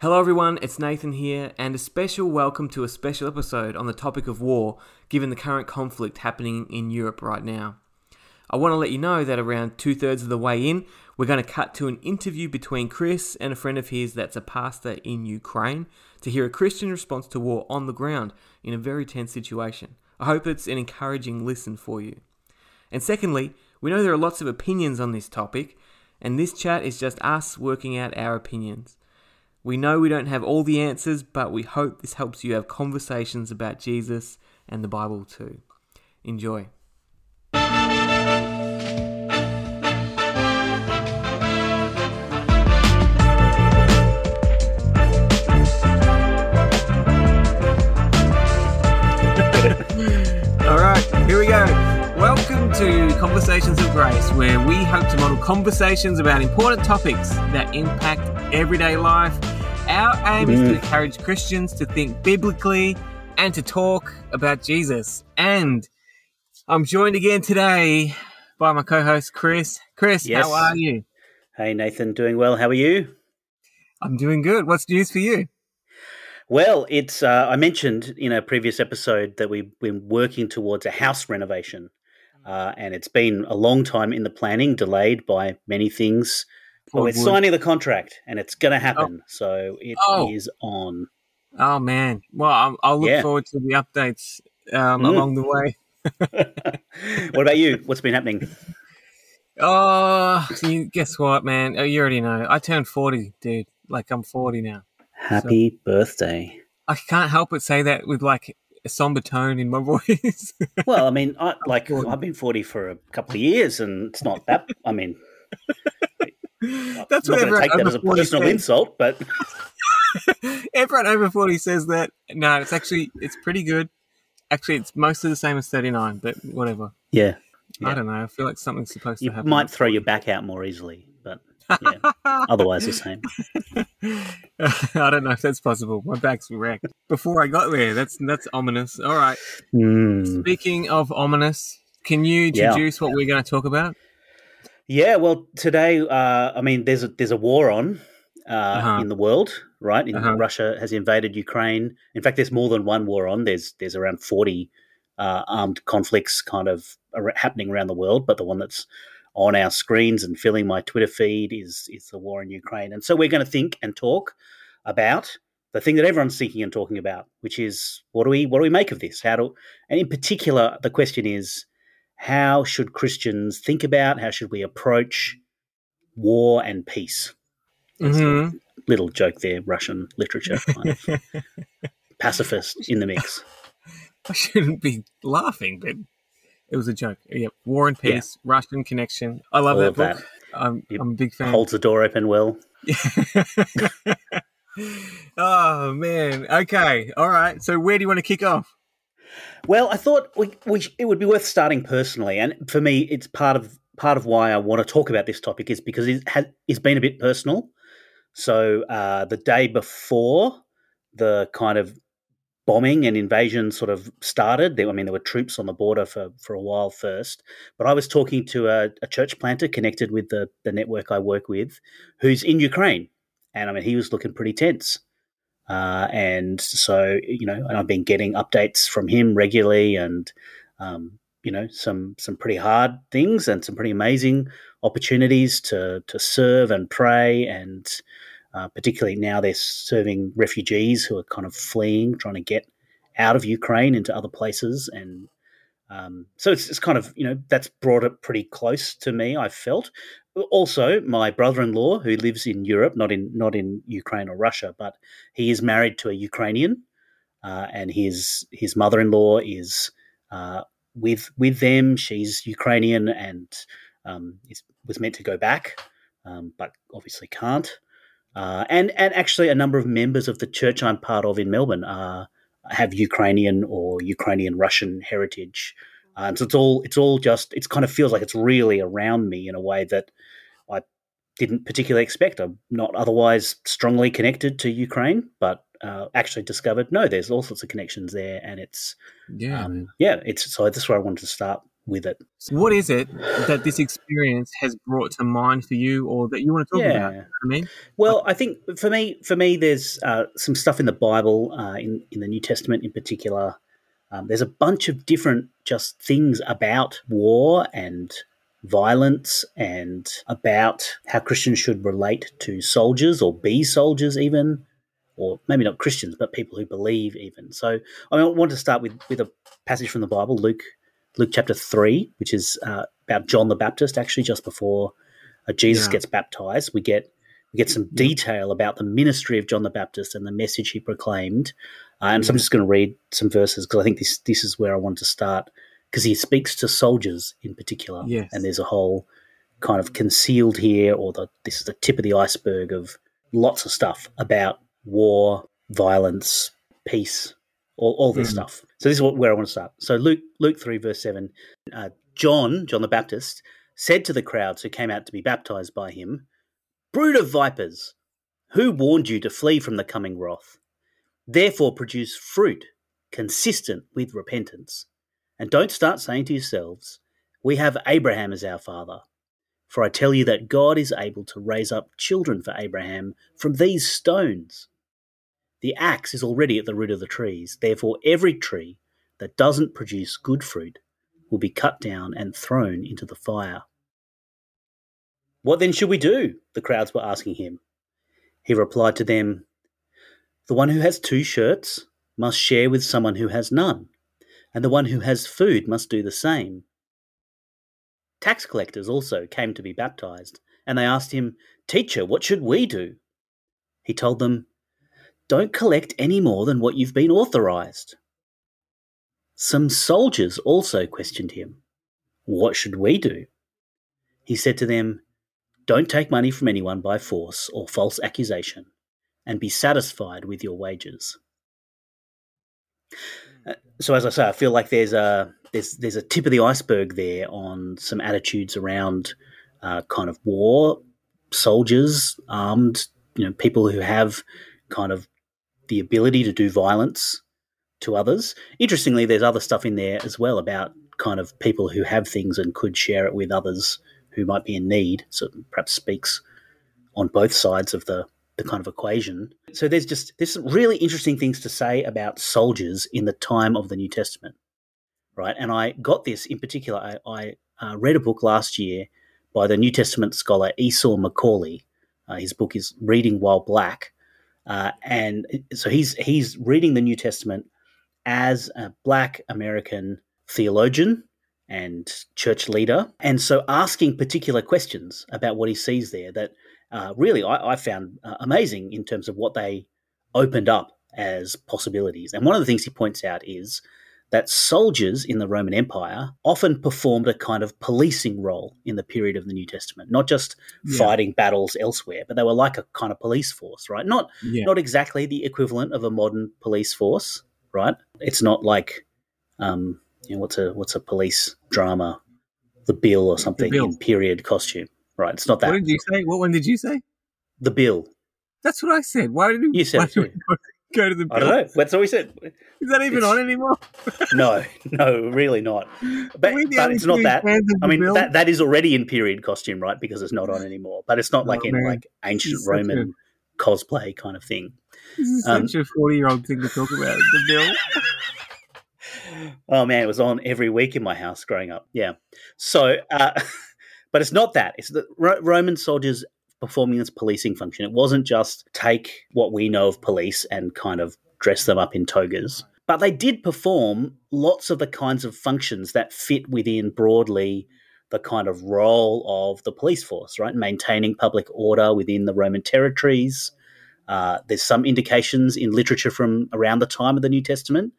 Hello, everyone, it's Nathan here, and a special welcome to a special episode on the topic of war, given the current conflict happening in Europe right now. I want to let you know that around two thirds of the way in, we're going to cut to an interview between Chris and a friend of his that's a pastor in Ukraine to hear a Christian response to war on the ground in a very tense situation. I hope it's an encouraging listen for you. And secondly, we know there are lots of opinions on this topic, and this chat is just us working out our opinions. We know we don't have all the answers, but we hope this helps you have conversations about Jesus and the Bible too. Enjoy. All right, here we go. Welcome to Conversations of Grace, where we hope to model conversations about important topics that impact everyday life. Our aim is to encourage Christians to think biblically and to talk about Jesus. And I'm joined again today by my co host, Chris. Chris, Yes. how are you? Hey Nathan, doing well. How are you? I'm doing good. What's news for you? Well, it's uh, I mentioned in a previous episode that we've been working towards a house renovation, uh, and it's been a long time in the planning, delayed by many things. But Poor we're wood. signing the contract, and it's going to happen. So it is Oh. on. Oh, man. Well, I'll, I'll look Yeah. forward to the updates um, Mm. along the way. what about you? What's been happening? Oh, you, guess what, man? Oh, you already know. I turned 40, dude. Like, I'm 40 now. Happy birthday! I can't help but say that with like a somber tone in my voice. Well, I mean, I, like I've been forty for a couple of years, and it's not that. I mean, That's I'm what everyone take that as a personal says. insult, but Everyone over 40 says that. No, it's actually, it's pretty good. Actually, it's mostly the same as 39, but whatever. yeah, I don't know. I feel like something's supposed you to happen. You might throw your back out more easily, but yeah, otherwise the same. I don't know if that's possible. My back's wrecked. Before I got there, that's that's ominous. All right. Hmm. Speaking of ominous, can you Yeah. introduce what we're going to talk about? Yeah, well, today, uh, I mean, there's a there's a war on uh, Uh-huh. in the world, right? In, Uh-huh. Russia has invaded Ukraine. In fact, there's more than one war on. There's there's around forty uh, armed conflicts kind of happening around the world, but the one that's on our screens and filling my Twitter feed is is the war in Ukraine. And so we're going to think and talk about the thing that everyone's thinking and talking about, which is what do we what do we make of this? How do and in particular, the question is how should Christians think about, how should we approach war and peace? There's a hmm little joke there, Russian literature, kind of pacifist in the mix. I shouldn't be laughing, but it was a joke. Yep. War and Yeah. Peace, Russian Connection. I love All that book. that. I'm, I'm a big fan. Holds the door open well. oh, man. Okay. All right. So, where do you want to kick off? Well, I thought we, we it would be worth starting personally, and for me, it's part of part of why I want to talk about this topic is because it has it's been a bit personal. So uh, the day before the kind of bombing and invasion sort of started, there, I mean, there were troops on the border for for a while first, but I was talking to a, a church planter connected with the the network I work with, who's in Ukraine, and I mean, he was looking pretty tense. Uh, and so, you know, and I've been getting updates from him regularly and, um, you know, some, some pretty hard things and some pretty amazing opportunities to, to serve and pray. And, uh, particularly now they're serving refugees who are kind of fleeing, trying to get out of Ukraine into other places. And, um, so it's, it's kind of, you know, that's brought it pretty close to me, I felt also my brother-in-law who lives in Europe, not in not in Ukraine or Russia, but he is married to a Ukrainian, uh, and his his mother-in-law is uh, with with them. She's Ukrainian and um, is, was meant to go back, um, but obviously can't. Uh, and and actually, a number of members of the church I'm part of in Melbourne uh, have Ukrainian or Ukrainian Russian heritage. And so it's all it's all just it's kind of feels like it's really around me in a way that I didn't particularly expect. I'm not otherwise strongly connected to Ukraine, but uh, actually discovered no, there's all sorts of connections there, and it's Yeah. um, yeah, it's so that's where I wanted to start with it. What is it that this experience has brought to mind for you, or that you want to talk Yeah. about? I mean, Well, I think for me, for me, there's uh, some stuff in the Bible, uh, in in the New Testament in particular. Um, there's a bunch of different just things about war and violence and about how Christians should relate to soldiers or be soldiers, even, or maybe not Christians, but people who believe even. So I want to start with with a passage from the Bible, Luke Luke chapter three, which is uh, about John the Baptist. Actually, just before uh, Jesus Yeah. gets baptized, we get we get some detail about the ministry of John the Baptist and the message he proclaimed. Uh, and so I'm just going to read some verses because I think this this is where I want to start because he speaks to soldiers in particular, Yes. and there's a whole kind of concealed here, or the this is the tip of the iceberg of lots of stuff about war, violence, peace, all, all this Mhm. stuff. So this is what, where I want to start. So Luke Luke three verse seven, uh, John John the Baptist said to the crowds who came out to be baptized by him, "Brood of vipers, who warned you to flee from the coming wrath? Therefore produce fruit consistent with repentance, and don't start saying to yourselves, we have Abraham as our father." For I tell you that God is able to raise up children for Abraham from these stones. The axe is already at the root of the trees. Therefore, every tree that doesn't produce good fruit will be cut down and thrown into the fire. What then should we do? The crowds were asking him. He replied to them, The one who has two shirts must share with someone who has none, and the one who has food must do the same. Tax collectors also came to be baptized, and they asked him, Teacher, what should we do? He told them, Don't collect any more than what you've been authorized. Some soldiers also questioned him, What should we do? He said to them, Don't take money from anyone by force or false accusation, and be satisfied with your wages. Uh, So, as I say, I feel like there's a there's there's a tip of the iceberg there on some attitudes around uh, kind of war, soldiers, armed, you know, people who have kind of the ability to do violence to others. Interestingly, there's other stuff in there as well about kind of people who have things and could share it with others who might be in need. So perhaps speaks on both sides of the the kind of equation. So there's just there's some really interesting things to say about soldiers in the time of the New Testament, right? And I got this in particular. I, I uh, read a book last year by the New Testament scholar Esau McCaulley. Uh, his book is Reading While Black, uh, and so he's he's reading the New Testament as a Black American theologian and church leader, and so asking particular questions about what he sees there that uh, really I, I found uh, amazing in terms of what they opened up as possibilities. And one of the things he points out is that soldiers in the Roman Empire often performed a kind of policing role in the period of the New Testament, not just Yeah. fighting battles elsewhere, but they were like a kind of police force, right? Not yeah, not exactly the equivalent of a modern police force, right? It's not like, um, you know, what's a what's a police drama, The Bill or something Bill. in period costume, right? It's not that. what did you say? What one did you say? the Bill. That's what I said. Why did you? You said did we go to the? I don't know. That's what we said. Is that even It's- on anymore? No, no, really not. But, we but it's not that. I mean, Bill? that, that is already in period costume, right? Because it's not on anymore. But it's not like Oh, in like ancient It's Roman cosplay kind of thing. This is um, such a forty-year-old thing to talk about. The bill. Oh man, it was on every week in my house growing up. Yeah. So, uh, but it's not that. It's the Ro- Roman soldiers performing this policing function. It wasn't just take what we know of police and kind of dress them up in togas, but they did perform lots of the kinds of functions that fit within broadly the kind of role of the police force, right? Maintaining public order within the Roman territories. Uh, there's some indications in literature from around the time of the New Testament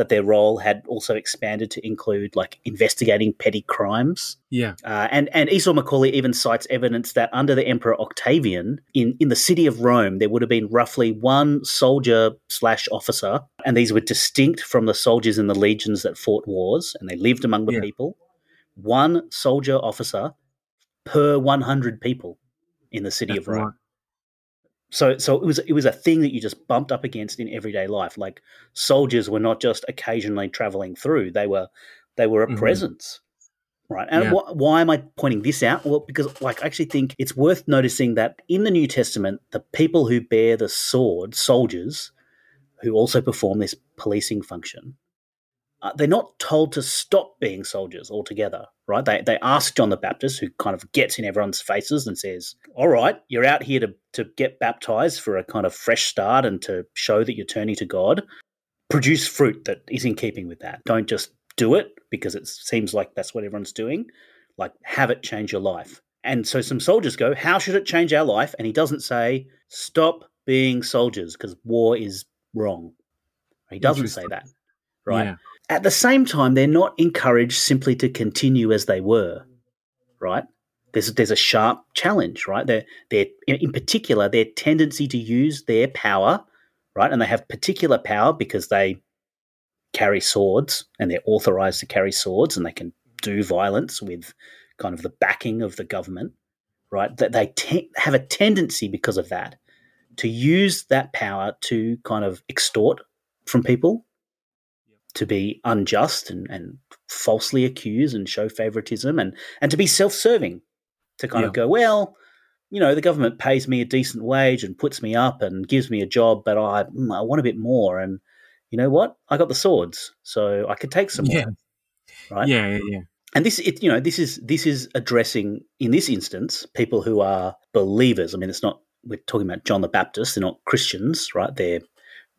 that their role had also expanded to include like investigating petty crimes. Yeah. Uh, and and Esau McCaulley even cites evidence that under the Emperor Octavian, in in the city of Rome, there would have been roughly one soldier slash officer, and these were distinct from the soldiers in the legions that fought wars, and they lived among the Yeah. people. One soldier officer per one hundred people in the city That's of Rome right. So so it was it was a thing that you just bumped up against in everyday life like soldiers were not just occasionally traveling through they were they were a Mhm. presence right? And Yeah. wh- why am I pointing this out? Well, because like I actually think it's worth noticing that in the New Testament, the people who bear the sword, soldiers, who also perform this policing function, uh, they're not told to stop being soldiers altogether, right? They they ask John the Baptist, who kind of gets in everyone's faces and says, "All right, you're out here to to get baptized for a kind of fresh start and to show that you're turning to God. Produce fruit that is in keeping with that. Don't just do it because it seems like that's what everyone's doing. Like have it change your life." And so some soldiers go, "How should it change our life?" And he doesn't say, "Stop being soldiers because war is wrong." He doesn't say that, right? Yeah. At the same time, they're not encouraged simply to continue as they were, right? There's there's a sharp challenge, right? They're, they're in particular their tendency to use their power, right? And they have particular power because they carry swords and they're authorized to carry swords and they can do violence with kind of the backing of the government, right? That they te- have a tendency because of that to use that power to kind of extort from people to be unjust and, and falsely accuse and show favoritism and, and to be self serving, to kind of go, well, you know, the government pays me a decent wage and puts me up and gives me a job, but I, mm, I want a bit more. And you know what? I got the swords, so I could take some Yeah. more. Right. Yeah, yeah, yeah. And this, it, you know, this is this is addressing in this instance people who are believers. I mean, it's not we're talking about John the Baptist. They're not Christians, right? They're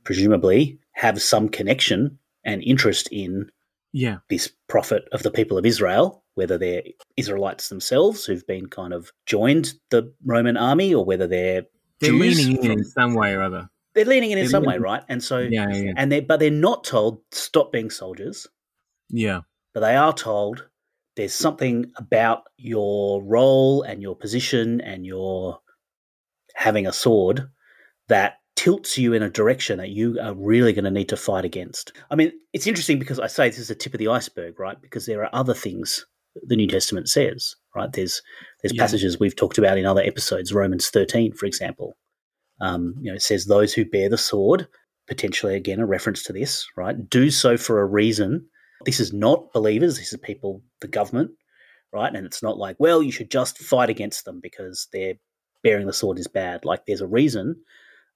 presumably have some connection and interest in Yeah. this prophet of the people of Israel, whether they're Israelites themselves who've been kind of joined the Roman army, or whether they're They're Jews leaning in in some way or other. they're leaning in in they're some way, right? And so, Yeah, yeah, yeah. and they but they're not told stop being soldiers, Yeah. but they are told there's something about your role and your position and your having a sword that tilts you in a direction that you are really going to need to fight against. I mean, it's interesting because I say this is the tip of the iceberg, right? Because there are other things the New Testament says, right? There's there's Yeah. passages we've talked about in other episodes, Romans 13, for example. Um, you know, it says those who bear the sword, potentially again a reference to this, right? Do so for a reason. This is not believers, this is people, the government, right? And it's not like, well, you should just fight against them because they're bearing the sword is bad. Like there's a reason.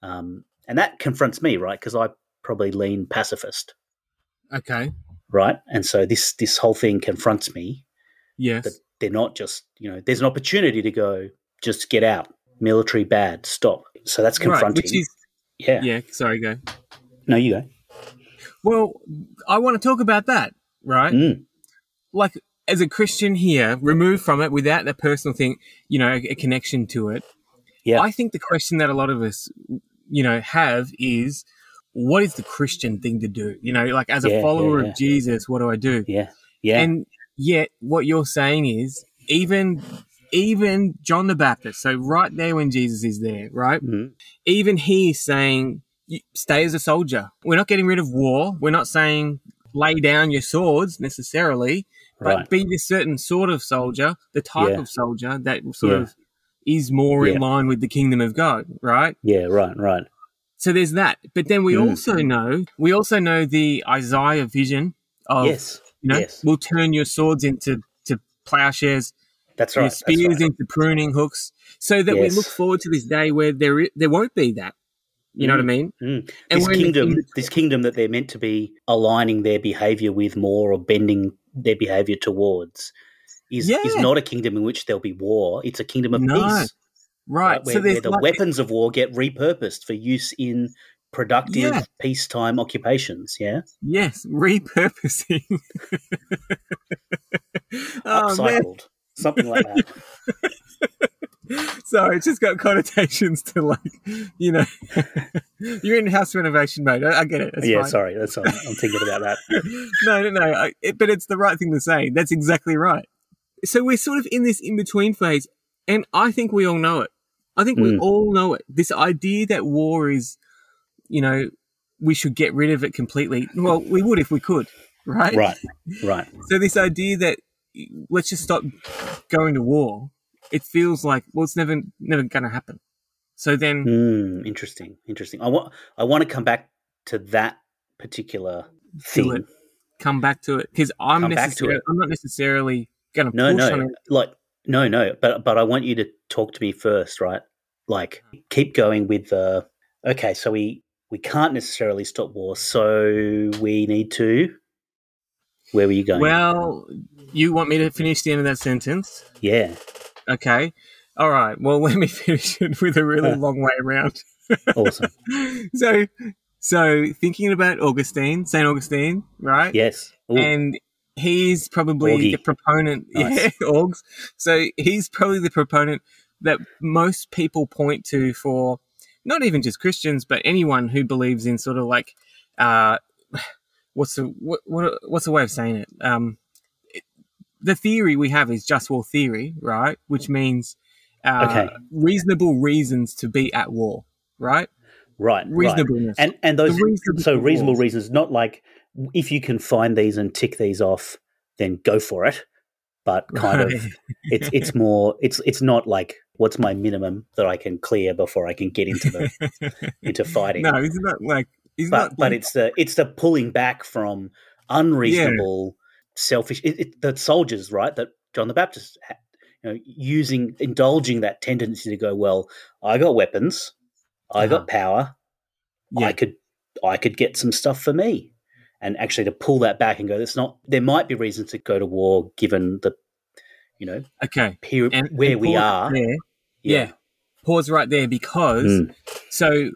Um, and that confronts me, right? Because I probably lean pacifist, Okay. right? And so this this whole thing confronts me Yes. that they're not just, you know, there's an opportunity to go, just get out, military bad, stop. So that's Right, confronting. which is yeah. yeah. Sorry, go. No, you go. Well, I want to talk about that, right? Mm. Like as a Christian here, removed from it without that personal thing, you know, a, a connection to it. Yeah. I think the question that a lot of us, you know, have is, what is the Christian thing to do? You know, like as a Yeah, follower yeah, yeah. of Jesus, what do I do? Yeah. Yeah. And yet, what you're saying is, even even John the Baptist, so right there when Jesus is there, right? Mhm. Even he is saying, stay as a soldier. We're not getting rid of war. We're not saying lay down your swords necessarily, but Right. be this certain sort of soldier, the type of soldier that sort of is more Yeah. in line with the kingdom of God, right? Yeah, right, right. So there's that. But then we Mm. also know, we also know the Isaiah vision of, yes. you know, yes. we'll turn your swords into to plowshares, That's right. That's spears right. into pruning hooks, so that we look forward to this day where there there won't be that. You know what I mean? Mm. And This we're in the- kingdom, this kingdom that they're meant to be aligning their behavior with more or bending their behavior towards is, Yeah. is not a kingdom in which there'll be war. It's a kingdom of No. peace. Right. Where, so where the like, weapons of war get repurposed for use in productive Yeah. peacetime occupations. Yeah. yes, repurposing. oh Upcycled. Something like that. sorry, it's just got connotations to like, you know, you're in house renovation mode. I, I get it. It's yeah, fine. sorry. That's I'm, I'm thinking about that. no, no, no. I, it, but it's the right thing to say. That's exactly right. So we're sort of in this in between phase, and I think we all know it. I think we Mm. all know it. This idea that war is, you know, we should get rid of it completely. Well, we would if we could, right? Right. Right. So this idea that let's just stop going to war, it feels like well, it's never never going to happen. So then, Mm, interesting. Interesting. I want. I want to come back to that particular thing. it. come back to it because I'm back to necessarily it. I'm not necessarily going to No, no, on like no, no. But but I want you to talk to me first, right? Like keep going with the. Okay, so we we can't necessarily stop war, so we need to. Where were you going? Well, you want me to finish the end of that sentence? yeah, Okay. All right. Well, let me finish it with a really Huh. long way around. awesome. so, so thinking about Augustine, Saint Augustine, right? Yes. Ooh, and he's probably Augie. the proponent. Nice. Yeah, Augs. So he's probably the proponent that most people point to for not even just Christians, but anyone who believes in sort of like uh, what's the what, what what's the way of saying it? Um, it- the theory we have is just war theory, right? Which means uh, Okay. reasonable reasons to be at war, right? right. Right. Reasonableness. And and those reasonable so reasonable wars. reasons, not like if you can find these and tick these off, then go for it. But kind of it's it's more it's it's not like what's my minimum that I can clear before I can get into the into fighting. no, it's not like he's but not. but it's the it's the pulling back from unreasonable, selfish. It, it, the soldiers, right? That John the Baptist, had, you know, using indulging that tendency to go, well, I got weapons, I Uh-huh. got power, yeah. I could I could get some stuff for me. And actually, to pull that back and go, it's not. There might be reasons to go to war, given the, you know, okay. period And where and we are. There, yeah. Pause right there because Mm. so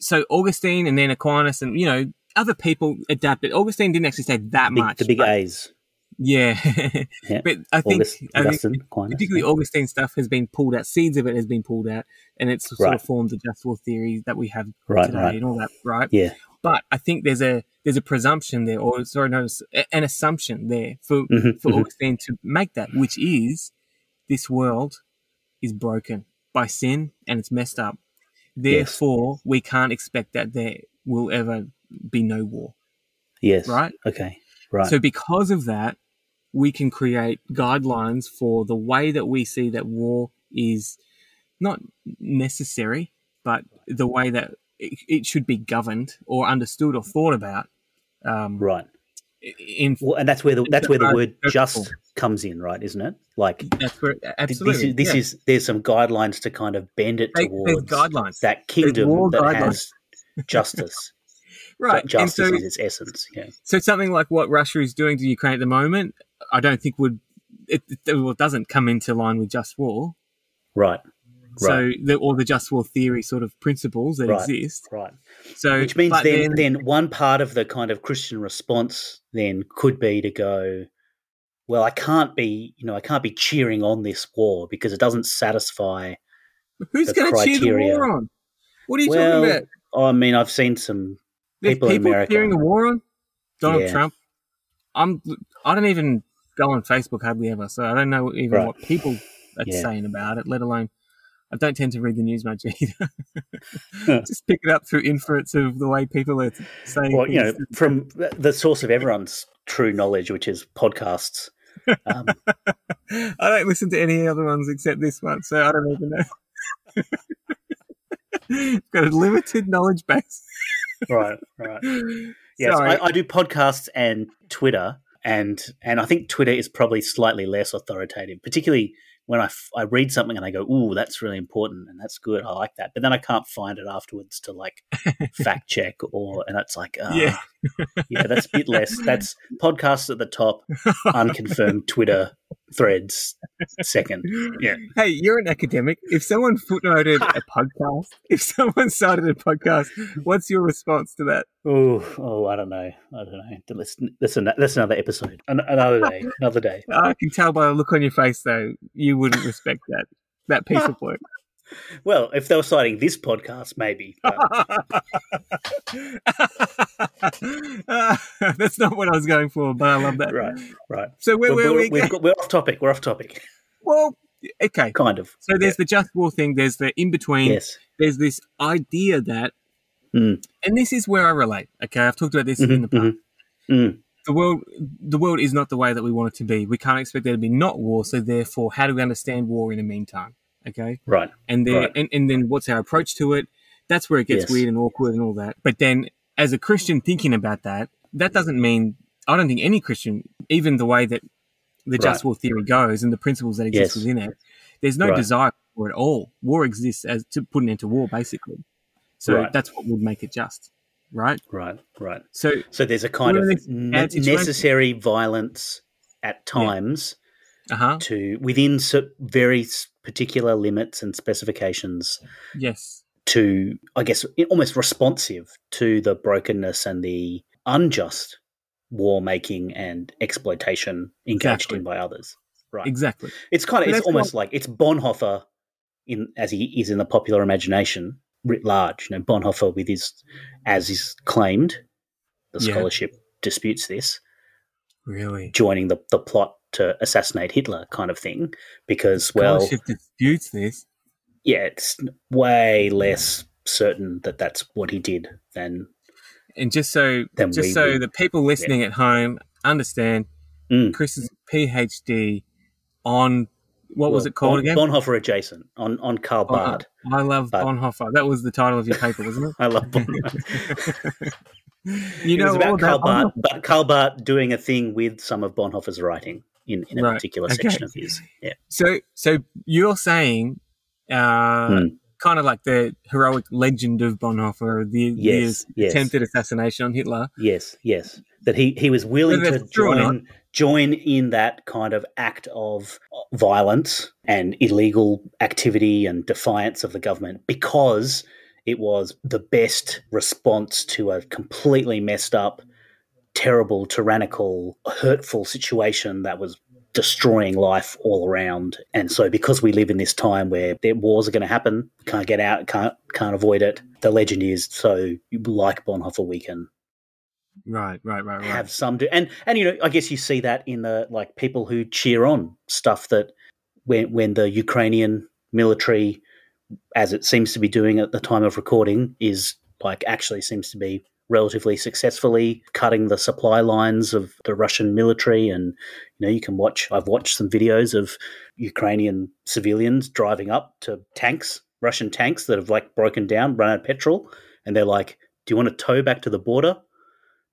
so Augustine and then Aquinas and you know other people adapted. Augustine didn't actually say that Big- much. the big but- A's. Yeah. Yeah. but I think, August, I think Augustine, Aquinas. particularly Augustine stuff has been pulled out. Seeds of it has been pulled out, and it's sort Right. of formed the just war theory that we have right, today right. and all that, right? Yeah. But I think there's a there's a presumption there, or sorry, no, an assumption there for Mhm, for mhm. Augustine to make that, which is this world is broken by sin and it's messed up. Therefore, we can't expect that there will ever be no war, Yes. right? Okay. Right. So, because of that, we can create guidelines for the way that we see that war is not necessary, but the way that it should be governed or understood or thought about. Um, right. In Well, and that's where the that's where the word just comes in, right? Isn't it? Like that's where absolutely this is this yeah. is there's some guidelines to kind of bend it They- there's towards guidelines, that kingdom that guidelines. has justice. right? And Justice so, is its essence. Yeah. so something like what Russia is doing to Ukraine at the moment, I don't think would it, it, well, it doesn't come into line with just war. Right. So the, or the just war theory sort of principles that Right. exist. Right. So Which means but then, then one part of the kind of Christian response then could be to go, well, I can't be, you know, I can't be cheering on this war because it doesn't satisfy. who's the going to cheer the war on? What are you Well, talking about? I mean, I've seen some. There's people in America- cheering a war on Donald Yeah. Trump. I'm. I don't even go on Facebook hardly ever, so I don't know even Right. what people are Yeah. saying about it. Let alone, I don't tend to read the news much either. Just pick it up through inference of the way people are saying. Well, you know, from the source of everyone's true knowledge, which is podcasts. Um, I don't listen to any other ones except this one, so I don't even know. Got a limited knowledge base. right, right. Yes, I, I do podcasts and Twitter, and and I think Twitter is probably slightly less authoritative, particularly when I, f- I read something and I go, "Ooh, that's really important and that's good. I like that," but then I can't find it afterwards to like fact check or, and it's like, uh, Yeah. yeah, that's a bit less. That's podcasts at the top, unconfirmed Twitter threads second. Yeah. Hey, you're an academic. If someone footnoted a podcast, if someone started a podcast, what's your response to that? Oh, oh, I don't know. I don't know. That's that's, an, that's another episode. An, another day. Another day. I can tell by the look on your face, though, you wouldn't respect that that piece of work. Well, if they were citing this podcast, maybe. But That's not what I was going for, but I love that. right, right. So where We're, were we? we've got, we're off topic. We're off topic. Well, okay. Kind of. So there's the just war thing. There's the in between. Yes. There's this idea that, Mm. and this is where I relate. Okay, I've talked about this Mhm, in the past. Mm. The world, the world is not the way that we want it to be. We can't expect there to be not war. So therefore, how do we understand war in the meantime? Okay, Right. and there, Right. and, and then what's our approach to it? That's where it gets Yes. weird and awkward and all that. But then, as a Christian thinking about that, that doesn't mean I don't think any Christian, even the way that the just war theory goes and the principles that exist Yes. within it, there's no Right. desire for it at all. War exists as to put an end to war, basically. So Right. that's what would make it just, right? Right, right. So So there's a kind of ne- necessary violence at times uh huh, to within very particular limits and specifications yes, to, I guess, almost responsive to the brokenness and the unjust war making and exploitation engaged Exactly. in by others. Right. exactly. It's kind of it's almost like it's Bonhoeffer in as he is in the popular imagination writ large. You know, Bonhoeffer with his as is claimed, the Yeah. scholarship disputes this, Really, joining the, the plot to assassinate Hitler kind of thing. Because well, disputes this. yeah, it's way less certain that that's what he did than And just so, Then just so would- the people listening at home understand, Mm. Chris is PhD on what was it called Bon- again? Bonhoeffer adjacent on on Karl Oh, Barth. I love But- Bonhoeffer. That was the title of your paper, wasn't it? I love Bonhoeffer. you it know was about Karl Barth, but Karl Barth doing a thing with some of Bonhoeffer's writing in, in a Right, particular okay. section of his. Yeah. So, so you're saying, uh, Hmm. kind of like the heroic legend of Bonhoeffer, the, Yes, the yes. attempted assassination on Hitler. Yes, yes. That he, he was willing to it's true or join join in that kind of act of violence and illegal activity and defiance of the government because it was the best response to a completely messed up, terrible, tyrannical, hurtful situation that was destroying life all around. And so because we live in this time where there wars are going to happen, can't get out, can't can't avoid it. The legend is so like Bonhoeffer we can Right, right, right, right. have some do and and you know i guess you see that in the like people who cheer on stuff that when when the ukrainian military as it seems to be doing at the time of recording is like actually seems to be relatively successfully cutting the supply lines of the russian military. And you know you can watch i've watched some videos of ukrainian civilians driving up to tanks russian tanks that have like broken down run out of petrol. And they're like do you want to tow back to the border?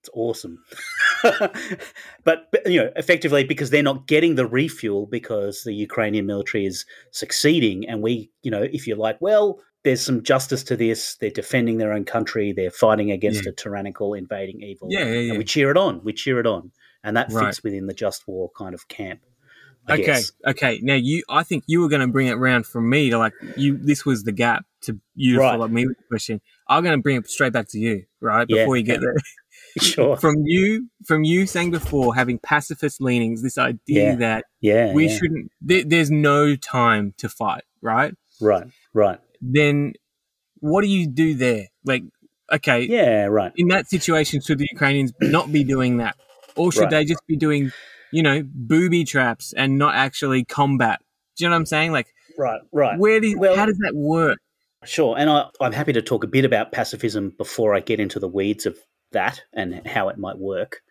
It's awesome. but, but, you know, effectively because they're not getting the refuel because the Ukrainian military is succeeding, and we, you know, if you're like, well, there's some justice to this. They're defending their own country. They're fighting against Yeah. a tyrannical invading evil. Yeah, yeah, yeah. And we cheer it on. We cheer it on, and that Right. fits within the just war kind of camp. I okay, guess. okay. Now you, I think you were going to bring it round from me to like you. This was the gap to you to Right. follow me with the question. I'm going to bring it straight back to you, right? Before you get there, Sure. from you, from you saying before having pacifist leanings, this idea that Yeah. we shouldn't. There, there's no time to fight, right? Right. Right. Then what do you do there? Like, okay, Yeah. Right. in that situation, should the Ukrainians not be doing that, or should Right. they just be doing, you know, booby traps and not actually combat? Do you know what I'm saying? Like, Right. Right. where do you, Well- how does that work? Sure, and I, I'm happy to talk a bit about pacifism before I get into the weeds of that and how it might work.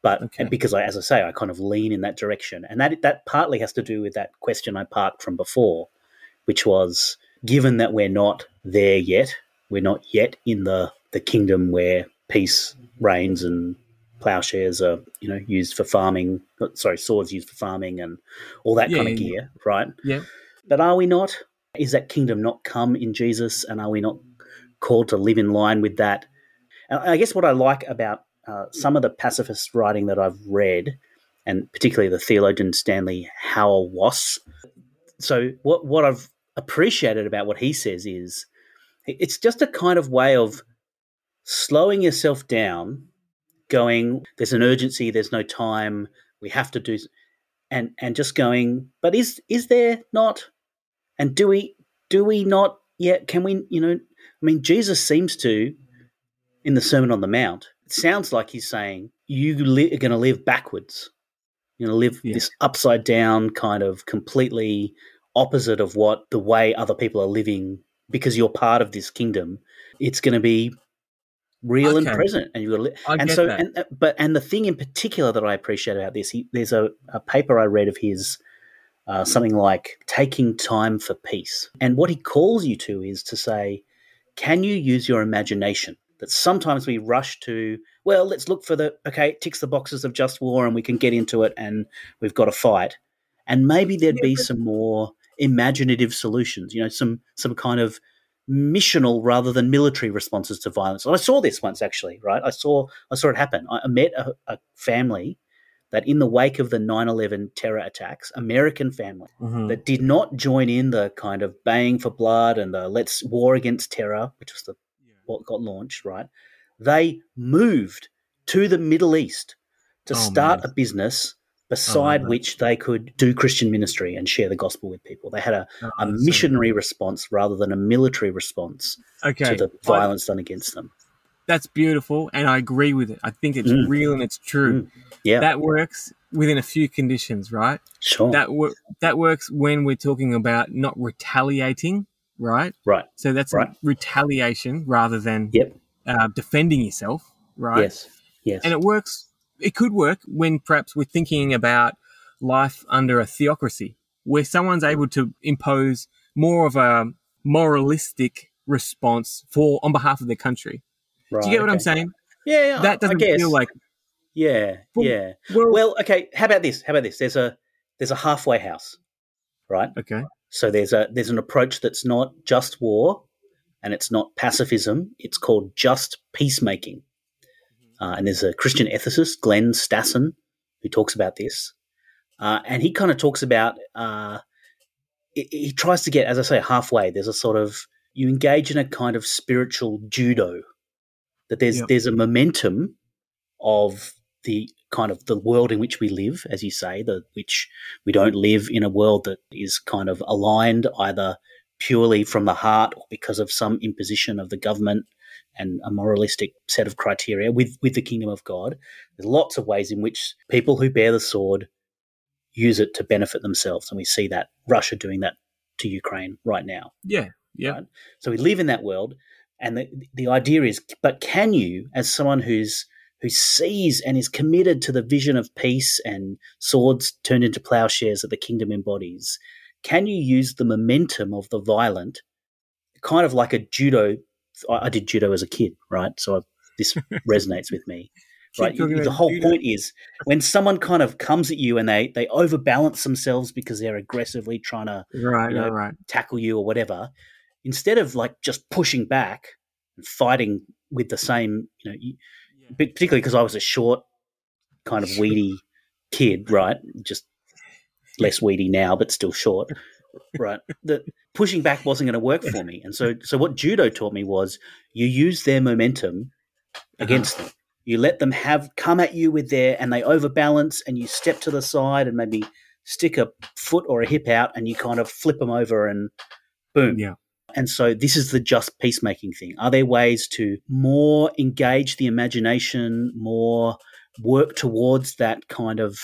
But Okay. because I, as I say, I kind of lean in that direction, and that that partly has to do with that question I parked from before, which was given that we're not there yet, we're not yet in the the kingdom where peace reigns and plowshares are you know used for farming, sorry, swords used for farming and all that Yeah, kind of yeah, gear, right? Yeah. But are we not? Is that kingdom not come in Jesus? And are we not called to live in line with that? And I guess what I like about uh, some of the pacifist writing that I've read, and particularly the theologian Stanley Hauerwas. So, what, what I've appreciated about what he says is it's just a kind of way of slowing yourself down, going, there's an urgency, there's no time, we have to do, and, and just going, but is, is there not? And do we do we not yet? Can we? You know, I mean, Jesus seems to in the Sermon on the Mount. It sounds like he's saying you li- are going to live backwards. You're going to live Yeah. this upside down kind of completely opposite of what the way other people are living because you're part of this kingdom. It's going to be real and present, and to li- and get so that. and uh, but and the thing in particular that I appreciate about this, he, there's a, a paper I read of his, uh, something like taking time for peace, and what he calls you to is to say, can you use your imagination? that sometimes we rush to, well, let's look for the, okay, it ticks the boxes of just war and we can get into it and we've got a fight. And maybe there'd Yeah, be some more imaginative solutions, you know, some, some kind of missional rather than military responses to violence. And I saw this once actually, right? I saw, I saw it happen. I met a, a family that in the wake of the 9-11 terror attacks, American family, Mhm. that did not join in the kind of baying for blood and the let's war against terror, which was the what got launched, right? They moved to the Middle East to Oh, start man. a business beside man. which they could do Christian ministry and share the gospel with people. They had a, Oh, a that's so missionary response rather than a military response okay. to the I- violence done against them. that's beautiful, and I agree with it. I think it's Mm. real and it's true. Yeah, That works within a few conditions, right? sure. That wor- that works when we're talking about not retaliating, right? right. So that's Right. retaliation rather than Yep. uh, defending yourself, right? Yes. Yes. And it works. It could work when perhaps we're thinking about life under a theocracy, where someone's able to impose more of a moralistic response for on behalf of their country. right, Do you get what I'm saying? Yeah, yeah. That doesn't feel like Yeah, Well, yeah. well, Well, okay. How about this? How about this? There's a there's a halfway house, right? okay. So there's a there's an approach that's not just war, and it's not pacifism. It's called just peacemaking. Uh, and there's a Christian ethicist, Glenn Stassen, who talks about this, uh, and he kind of talks about uh, he, he tries to get, as I say, halfway. There's a sort of you engage in a kind of spiritual judo. That there's Yep. there's a momentum of the kind of the world in which we live, as you say, the which we don't live in a world that is kind of aligned either purely from the heart or because of some imposition of the government and a moralistic set of criteria with, with the kingdom of God. There's lots of ways in which people who bear the sword use it to benefit themselves. And we see that Russia doing that to Ukraine right now. Yeah. Yeah. Right. So we live in that world, and the the idea is, but can you, as someone who's who sees and is committed to the vision of peace and swords turned into plowshares that the kingdom embodies, can you use the momentum of the violent, kind of like a judo? I I did judo as a kid, right? So I, this resonates with me. Right, talking the whole judo. point is when someone kind of comes at you and they they overbalance themselves because they're aggressively trying to Right. you know, right. Tackle you or whatever, instead of like just pushing back and fighting with the same, you know, you, but particularly because I was a short, kind of weedy kid, right? Just less weedy now, but still short, right? That pushing back wasn't going to work for me, and so so what judo taught me was you use their momentum uh-huh. against them. You let them have come at you with their, and they overbalance, and you step to the side and maybe stick a foot or a hip out, and you kind of flip them over, and boom. Yeah. And so this is the just peacemaking thing. Are there ways to more engage the imagination, more work towards that kind of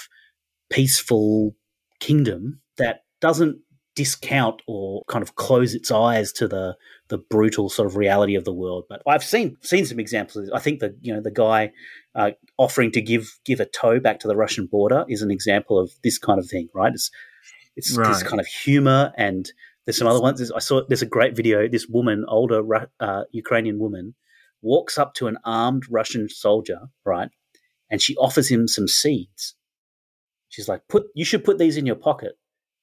peaceful kingdom that doesn't discount or kind of close its eyes to the the brutal sort of reality of the world. But I've seen seen some examples. I think that you know the guy uh, offering to give give a tow back to the Russian border is an example of this kind of thing, right? It's it's this kind of humor and there's some other ones. There's- I saw there's a great video. This woman, older uh, Ukrainian woman, walks up to an armed Russian soldier, right, and she offers him some seeds. She's like, "Put you should put these in your pocket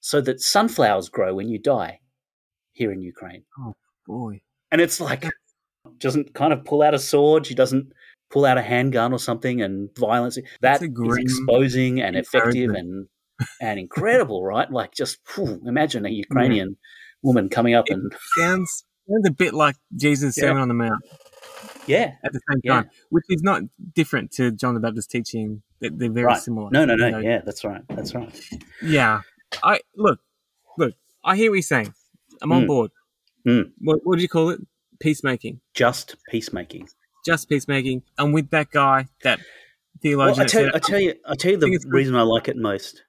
so that sunflowers grow when you die here in Ukraine." Oh boy. And it's like, doesn't kind of pull out a sword. She doesn't pull out a handgun or something and violence. That That's a is grim exposing and effective and and incredible, right? Like just whew, imagine a Ukrainian woman coming up and Sounds sounds a bit like Jesus' Yeah. Sermon on the Mount yeah, at the same Yeah. time, which is not different to John the Baptist teaching. They're, they're very Right. similar. no, no, no, You know, yeah, that's right, that's right. Yeah. I look, look. I hear what you're saying. I'm on Mm. board. Mm. What, what do you call it? Peacemaking. Just peacemaking. Just peacemaking. And with that guy, that theologian. Well, I that tell, said- I tell you, I tell you the reason I like it most.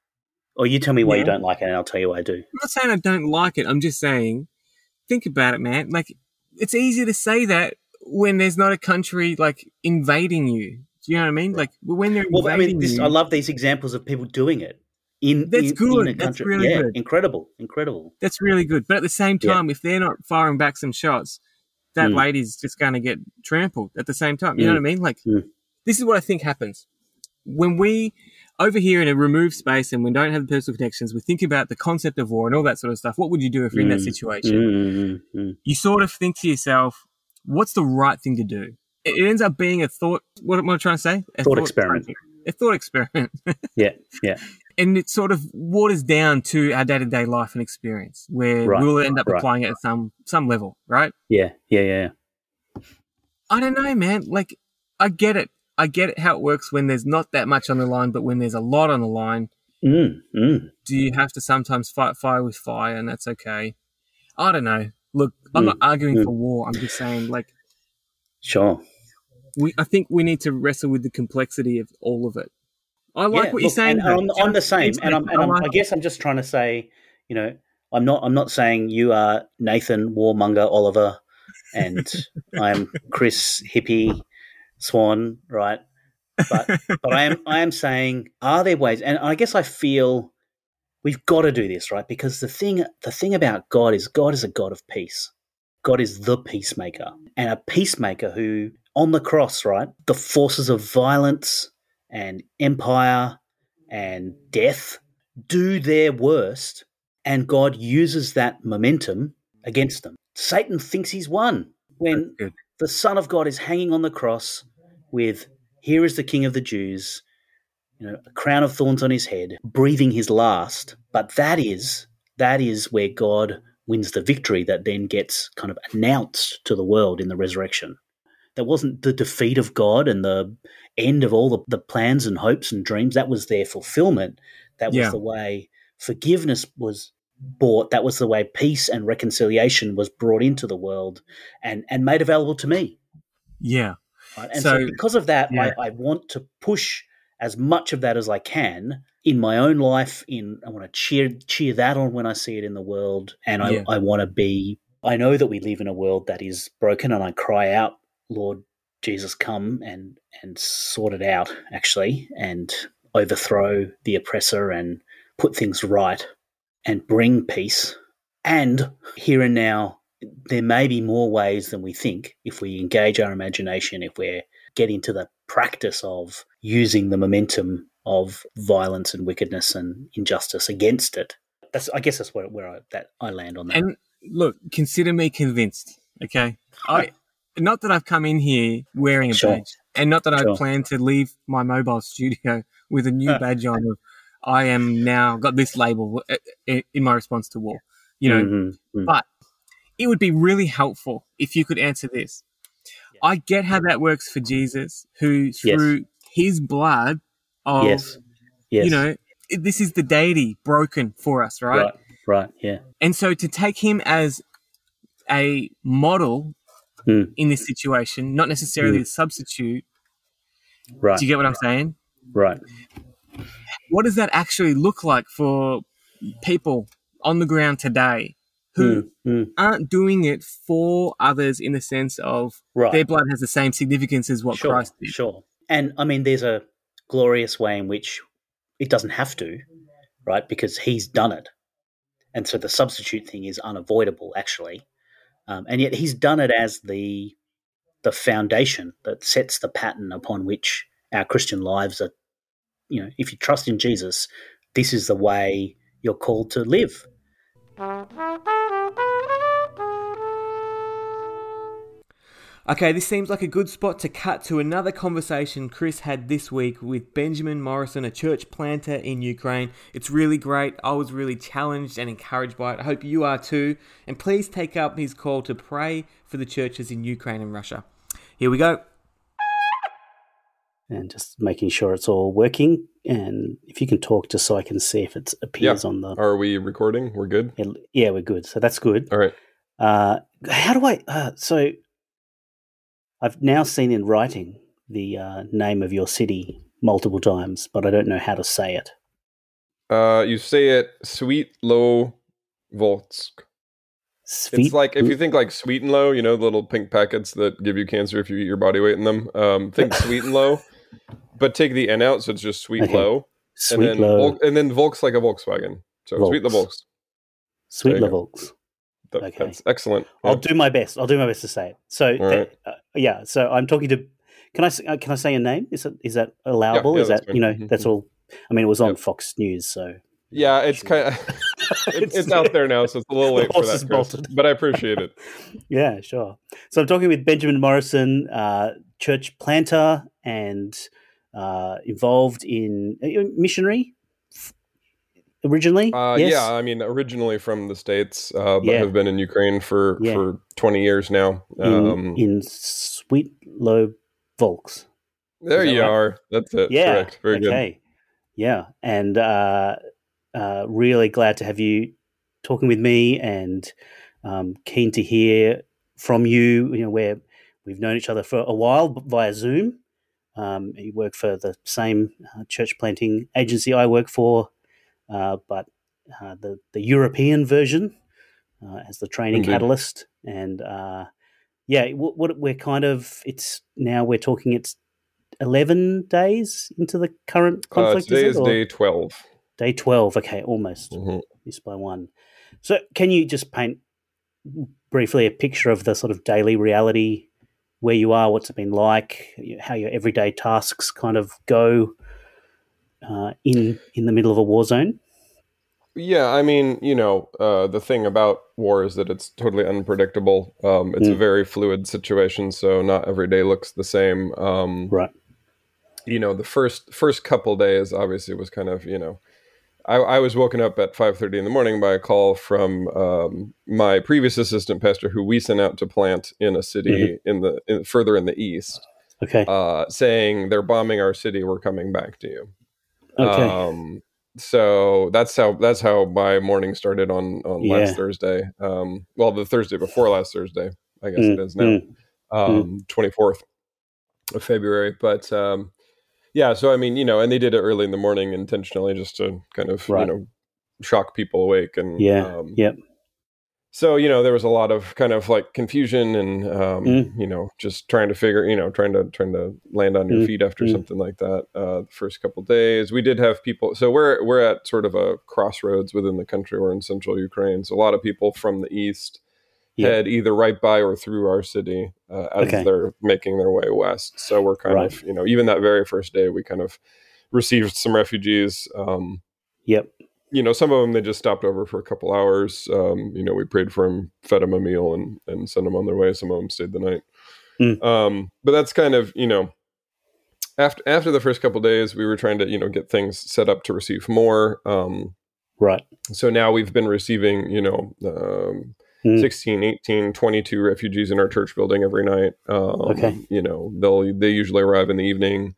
Or you tell me why Yeah. you don't like it, and I'll tell you why I do. I'm not saying I don't like it. I'm just saying, think about it, man. Like, it's easy to say that when there's not a country like invading you. Do you know what I mean? Like when they're Well, I invading mean, this, you, I love these examples of people doing it in That's in, good. in That's country. really yeah, good. incredible, incredible. that's really good. But at the same Yeah. time, if they're not firing back some shots, that Mm. lady's just going to get trampled at the same time. You know Mm. what I mean? Like, Mm. this is what I think happens when we over here in a removed space and we don't have the personal connections. We think about the concept of war and all that sort of stuff. What would you do if you're in that Mm. situation? Mm, mm, mm. You sort of think to yourself, "What's the right thing to do?" It it ends up being a thought. What am I trying to say? A Thought experiment. A thought experiment. Yeah, yeah. And it sort of waters down to our day to day life and experience, where Right, we'll end up right. applying it at some some level, right? Yeah, yeah, yeah. I don't know, man. Like, I get it. I get it how it works when there's not that much on the line, but when there's a lot on the line, Mm, mm. do you have to sometimes fight fire with fire, and that's okay. I don't know. Look, I'm Mm, not arguing mm. for war. I'm just saying, like, Sure. we. I think we need to wrestle with the complexity of all of it. I like Yeah, what you're look, saying. And I'm. I'm the same, and I'm, and I'm, I guess I'm just trying to say, you know, I'm not, I'm not saying you are Nathan Warmonger Oliver, and I'm Chris Hippie Swan, right? But, but I am, I am saying, are there ways? And I guess I feel we've got to do this, right? Because the thing, the thing about God is, God is a God of peace. God is the peacemaker, and a peacemaker who, on the cross, right, the forces of violence and empire and death do their worst, and God uses that momentum against them. Satan thinks he's won when the Son of God is hanging on the cross with, Here is the King of the Jews, you know, a crown of thorns on his head, breathing his last. But that is that is where God wins the victory that then gets kind of announced to the world in the resurrection. That wasn't the defeat of God and the end of all the, the plans and hopes and dreams. That was their fulfillment. That was Yeah. the way forgiveness was bought. That was the way peace and reconciliation was brought into the world and, and made available to me. yeah, Right? And so, So- because of that, yeah. I, I want to push as much of that as I can in my own life. In I want to cheer cheer that on when I see it in the world, and I, Yeah. I want to be. I know that we live in a world that is broken, and I cry out, Lord Jesus, come and and sort it out, actually, and overthrow the oppressor and put things right, and bring peace. And here and now, there may be more ways than we think if we engage our imagination, if we're get into the practice of using the momentum of violence and wickedness and injustice against it. That's, I guess, that's where, where I, that I land on that. and look, consider me convinced. Okay, I not that I've come in here wearing a Sure. badge, and not that I plan to leave my mobile studio with a new badge on. Of I am now got this label uh, uh, in my response to war. You know, Mhm, mhm. but it would be really helpful if you could answer this. I get how that works for Jesus, who through his blood of yes, yes, you know this is the deity broken for us, right? right, right, yeah, And so to take him as a model Hmm. in this situation, not necessarily Hmm. a substitute. right, Do you get what I'm saying? right. What does that actually look like for people on the ground today who Mm, mm, aren't doing it for others in the sense of right. their blood has the same significance as what sure, Christ did? Sure. And I mean, there's a glorious way in which it doesn't have to, right? Because he's done it. And so the substitute thing is unavoidable, actually. Um, and yet he's done it as the the foundation that sets the pattern upon which our Christian lives are. You know, if you trust in Jesus, this is the way you're called to live. Okay, this seems like a good spot to cut to another conversation Chris had this week with Benjamin Morrison, a church planter in Ukraine. It's really great. I was really challenged and encouraged by it. I hope you are too. And please take up his call to pray for the churches in Ukraine and Russia. Here we go. And just making sure it's all working. And if you can talk just so I can see if it appears on the. Are we recording? We're good. Yeah, we're good. So that's good. All right. Uh, how do I? Uh, so I've now seen in writing the uh, name of your city multiple times, but I don't know how to say it. Uh, you say it sweet low Volsk. Sweet. It's like if you think like sweet and low, you know, the little pink packets that give you cancer if you eat your body weight in them. Um, think sweet and low, but take the N out, so it's just sweet Okay. low, sweet and then low, and then Volks like a Volkswagen. So sweet the Volks. Volks. sweet low Volks. That, Okay. That's excellent. I'll do my best. I'll do my best to say it. So, right. uh, yeah. So I'm talking to. Can I uh, can I say a name? Is that is that allowable? yeah, is that you know Mhm. that's all? I mean, it was on Yep. Fox News, so Yeah, it's kind of it's, it's out there now, so it's a little late for that, Chris, but I appreciate it. yeah, sure. So I'm talking with Benjamin Morrison, uh, church planter and uh, involved in uh, missionary originally. Uh, yes? Yeah, I mean, originally from the states, uh, but Yeah. have been in Ukraine for Yeah. for twenty years now. in, Um, in Sweet Low Volks. There you right? are. That's it. Yeah. Correct. Very good. Yeah, and uh, uh, really glad to have you talking with me, and um, keen to hear from you. You know, where we've known each other for a while via Zoom. Um, you work for the same uh, church planting agency I work for, but uh, the the European version uh, as the training Indeed. catalyst, and uh, yeah, what, what we're kind of it's now we're talking it's 11 days into the current Uh, conflict today is, is it? Or day twelve. day 12 okay almost Mhm. missed by one so can you just paint briefly a picture of the sort of daily reality where you are what's it been like how your everyday tasks kind of go uh, in in the middle of a war zone Yeah, I mean, you know, uh, the thing about war is that it's totally unpredictable. Um, it's a Mm. very fluid situation, so not every day looks the same. Um, right you know the first first couple days obviously was kind of you know I, I was woken up at 5.30 in the morning by a call from um, my previous assistant pastor who we sent out to plant in a city in the in, further in the east okay uh, saying they're bombing our city we're coming back to you okay um, so that's how that's how my morning started on on Yeah. last thursday um, well the thursday before last thursday i guess it Mm, is now mm, um, 24th of February. But um, yeah, so I mean, you know, and they did it early in the morning intentionally just to kind of, Right. you know, shock people awake. And Yeah, um, yep. So, you know, there was a lot of kind of like confusion and, um, Mm. you know, just trying to figure, you know, trying to, trying to land on your Mm, feet after mm. something like that. Uh, the first couple days, we did have people. So we're, we're at sort of a crossroads within the country. We're in central Ukraine. So a lot of people from the East, Yeah. head either right by or through our city uh, as Okay. they're making their way west. So we're kind Right. of, you know, even that very first day, we kind of received some refugees. Um, yep you know, some of them they just stopped over for a couple hours. Um, you know, we prayed for them, fed them a meal, and and sent them on their way. Some of them stayed the night. Mm. Um, but that's kind of you know, after after the first couple days, we were trying to you know get things set up to receive more. Um, right so now we've been receiving you know um, Mm. 16 18 22 refugees in our church building every night um, Okay. you know they'll they usually arrive in the evening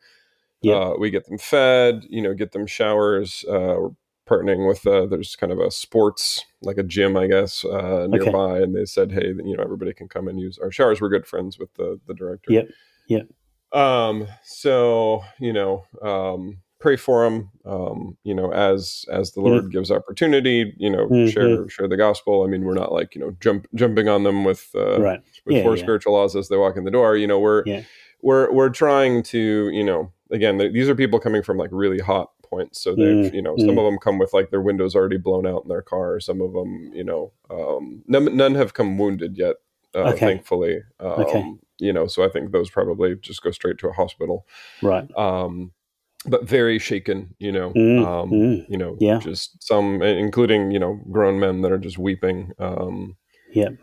Yep. uh, we get them fed you know get them showers uh, partnering with uh, there's kind of a sports like a gym i guess uh, nearby and they said hey you know everybody can come and use our showers we're good friends with the the director Yep. Yep. um so you know um pray for them um you know as as the lord gives opportunity you know Mhm. share share the gospel i mean we're not like you know jump jumping on them with uh right with Yeah, four yeah. spiritual laws as they walk in the door you know we're Yeah. we're we're trying to you know again th- these are people coming from like really hot points so they've Mm, you know some mm. of them come with like their windows already blown out in their car some of them you know um none, none have come wounded yet uh, Okay. thankfully um Okay. you know so i think those probably just go straight to a hospital right um but very shaken you know Mm, um mm. you know Yeah. just some including you know grown men that are just weeping um Yep.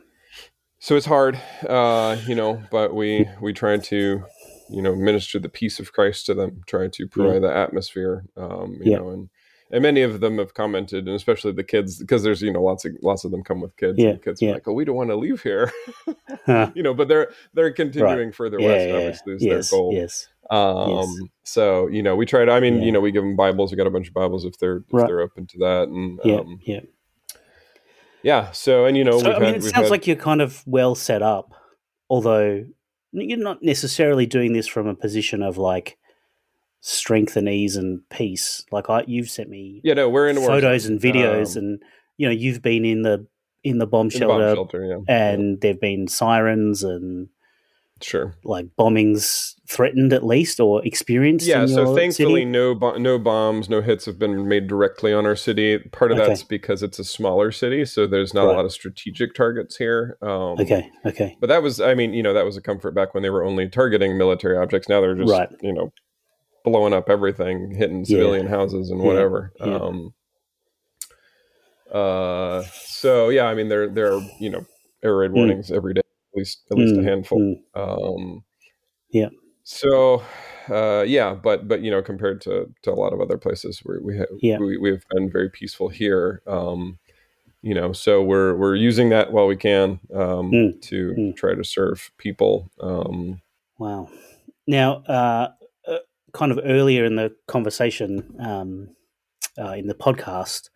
so it's hard uh you know but we we try to you know minister the peace of christ to them try to provide the atmosphere um you Yeah. know and and many of them have commented and especially the kids because there's you know lots of lots of them come with kids Yeah, and kids are yeah. like oh we don't want to leave here Huh. you know but they're they're continuing further yeah, west yeah, obviously is yes, their goal yes um Yes. so you know we try to i mean you know we give them bibles we got a bunch of bibles if they're if Right. they're open to that and yeah um yeah yeah so and you know so we've i mean had, it sounds had- like you're kind of well set up although you're not necessarily doing this from a position of like strength and ease and peace. Like i you've sent me yeah no we're in photos and videos Um, and you know you've been in the in the bomb in the bomb shelter shelter yeah. and there've been sirens and sure like bombings threatened at least or experienced? Yeah, so thankfully, city? no bo- no bombs, no hits have been made directly on our city. Part of Okay. that's because it's a smaller city, so there's not Right. a lot of strategic targets here. Um, Okay, okay, but that was, I mean, you know, that was a comfort back when they were only targeting military objects. Now they're just, Right. you know, blowing up everything, hitting Yeah. civilian houses and whatever. yeah. Um, uh, so yeah, I mean, there there are you know air raid Mm. warnings every day, least at least a Mm, handful. mm. Um, Yeah. So, uh, yeah, but but you know, compared to to a lot of other places where we have Yeah. we we've been very peaceful here. Um, you know, so we're we're using that while we can um, Mm, to mm. try to serve people. Um, Wow. Now, uh, uh, kind of earlier in the conversation, um, uh, in the podcast,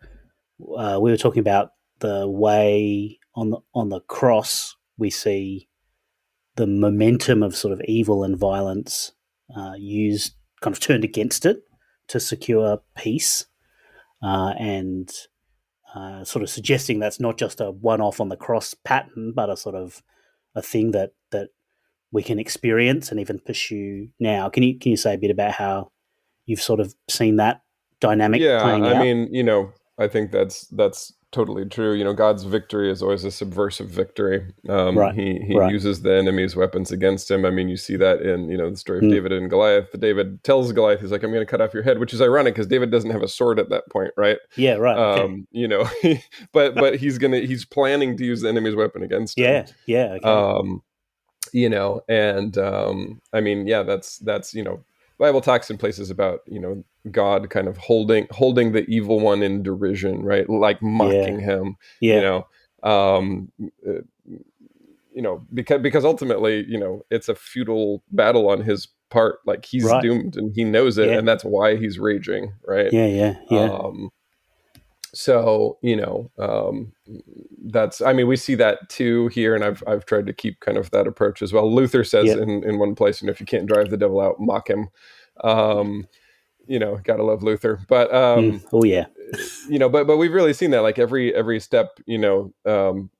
uh, we were talking about the way on the on the cross we see the momentum of sort of evil and violence uh, used, kind of turned against it to secure peace, uh, and uh, sort of suggesting that's not just a one-off on the cross pattern, but a sort of a thing that that we can experience and even pursue now. Can you can you say a bit about how you've sort of seen that dynamic yeah, I out? mean, you know, I think that's that's totally true. You know, God's victory is always a subversive victory. Um, Right, He he right. uses the enemy's weapons against him. I mean, you see that in you know the story of Mm. David and Goliath. David tells Goliath, he's like, "I'm going to cut off your head," which is ironic because David doesn't have a sword at that point, right? yeah, right. okay. Um, you know, but but he's gonna he's planning to use the enemy's weapon against him. yeah, yeah. Okay. Um, you know, and um, I mean, yeah, that's that's you know, Bible talks in places about you know God kind of holding holding the evil one in derision, right? Like mocking him, yeah, you know. Um, uh, you know, because because ultimately, you know, it's a futile battle on his part. Like he's Right. doomed and he knows it, Yeah. and that's why he's raging, right? yeah, yeah, yeah. Um, so you know, um, that's I mean, we see that too here, and I've I've tried to keep kind of that approach as well. Luther says in in one place, you know, if you can't drive the devil out, mock him. Um, you know, gotta love Luther, but um, Mm. Oh yeah, you know, but but we've really seen that like every every step, you know, um,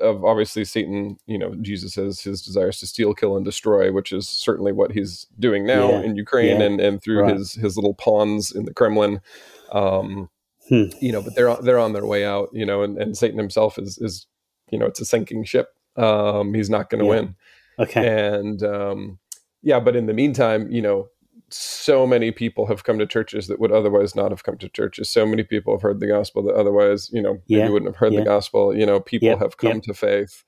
of obviously Satan, you know, Jesus has his desires to steal, kill, and destroy, which is certainly what he's doing now Yeah. in Ukraine Yeah. and and through Right. his his little pawns in the Kremlin. Um, Hmm. You know, but they're on- they're on their way out. You know, and, and Satan himself is is you know it's a sinking ship. Um, he's not going to Yeah. win okay. and um, yeah but in the meantime you know so many people have come to churches that would otherwise not have come to churches so many people have heard the gospel that otherwise you know maybe wouldn't have heard yeah. the gospel you know people Yep, have come yep. to faith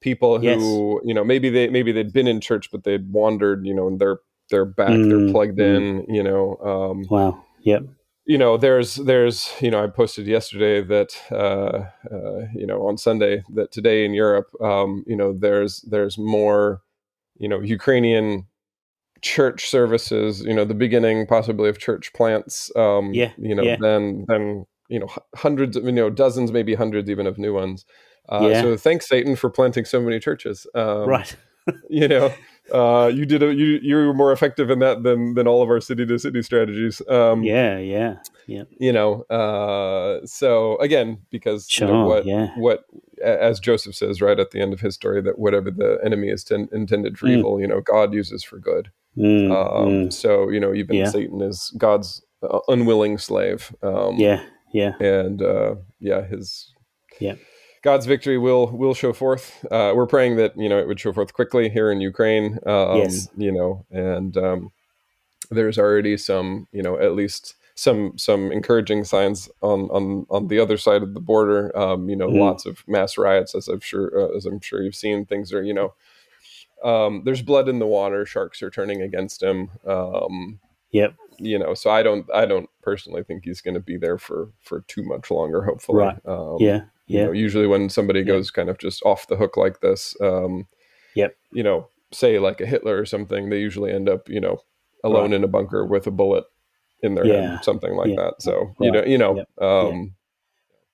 people who Yes. you know maybe they maybe they'd been in church but they'd wandered you know and they're they're back they're Mm, plugged mm. in you know um, Wow. Yep. You know there's there's you know i posted yesterday that uh, uh you know on sunday that today in europe um you know there's there's more you know ukrainian church services you know the beginning possibly of church plants um Yeah, you know yeah. then then you know hundreds of you know dozens maybe hundreds even of new ones uh, Yeah. so thanks satan for planting so many churches um, right. you know uh you did a, you you were more effective in that than than all of our city to city strategies um Yeah. Yeah. Yeah. you know uh so again because you know what yeah. what as joseph says right at the end of his story that whatever the enemy is ten, intended for Mm. evil you know god uses for good Mm, um mm. so you know even Yeah. satan is god's uh, unwilling slave um Yeah. Yeah. and uh yeah his Yeah. God's victory will will show forth. Uh, we're praying that you know it would show forth quickly here in Ukraine. Um, Yes. You know, and um, there's already some you know at least some some encouraging signs on on on the other side of the border. Um, you know, Mhm. lots of mass riots, as I'm sure uh, as I'm sure you've seen. Things are you know. Um, there's blood in the water. Sharks are turning against him. Um, Yep. you know, so I don't, I don't personally think he's going to be there for for too much longer. Hopefully, Right. Um, Yeah. You Yeah. know, usually when somebody Yeah. goes kind of just off the hook like this, um, Yep. you know, say like a Hitler or something, they usually end up, you know, alone Right. in a bunker with a bullet in their Yeah. head, something like Yeah. that. So you know, you know, Yep. um,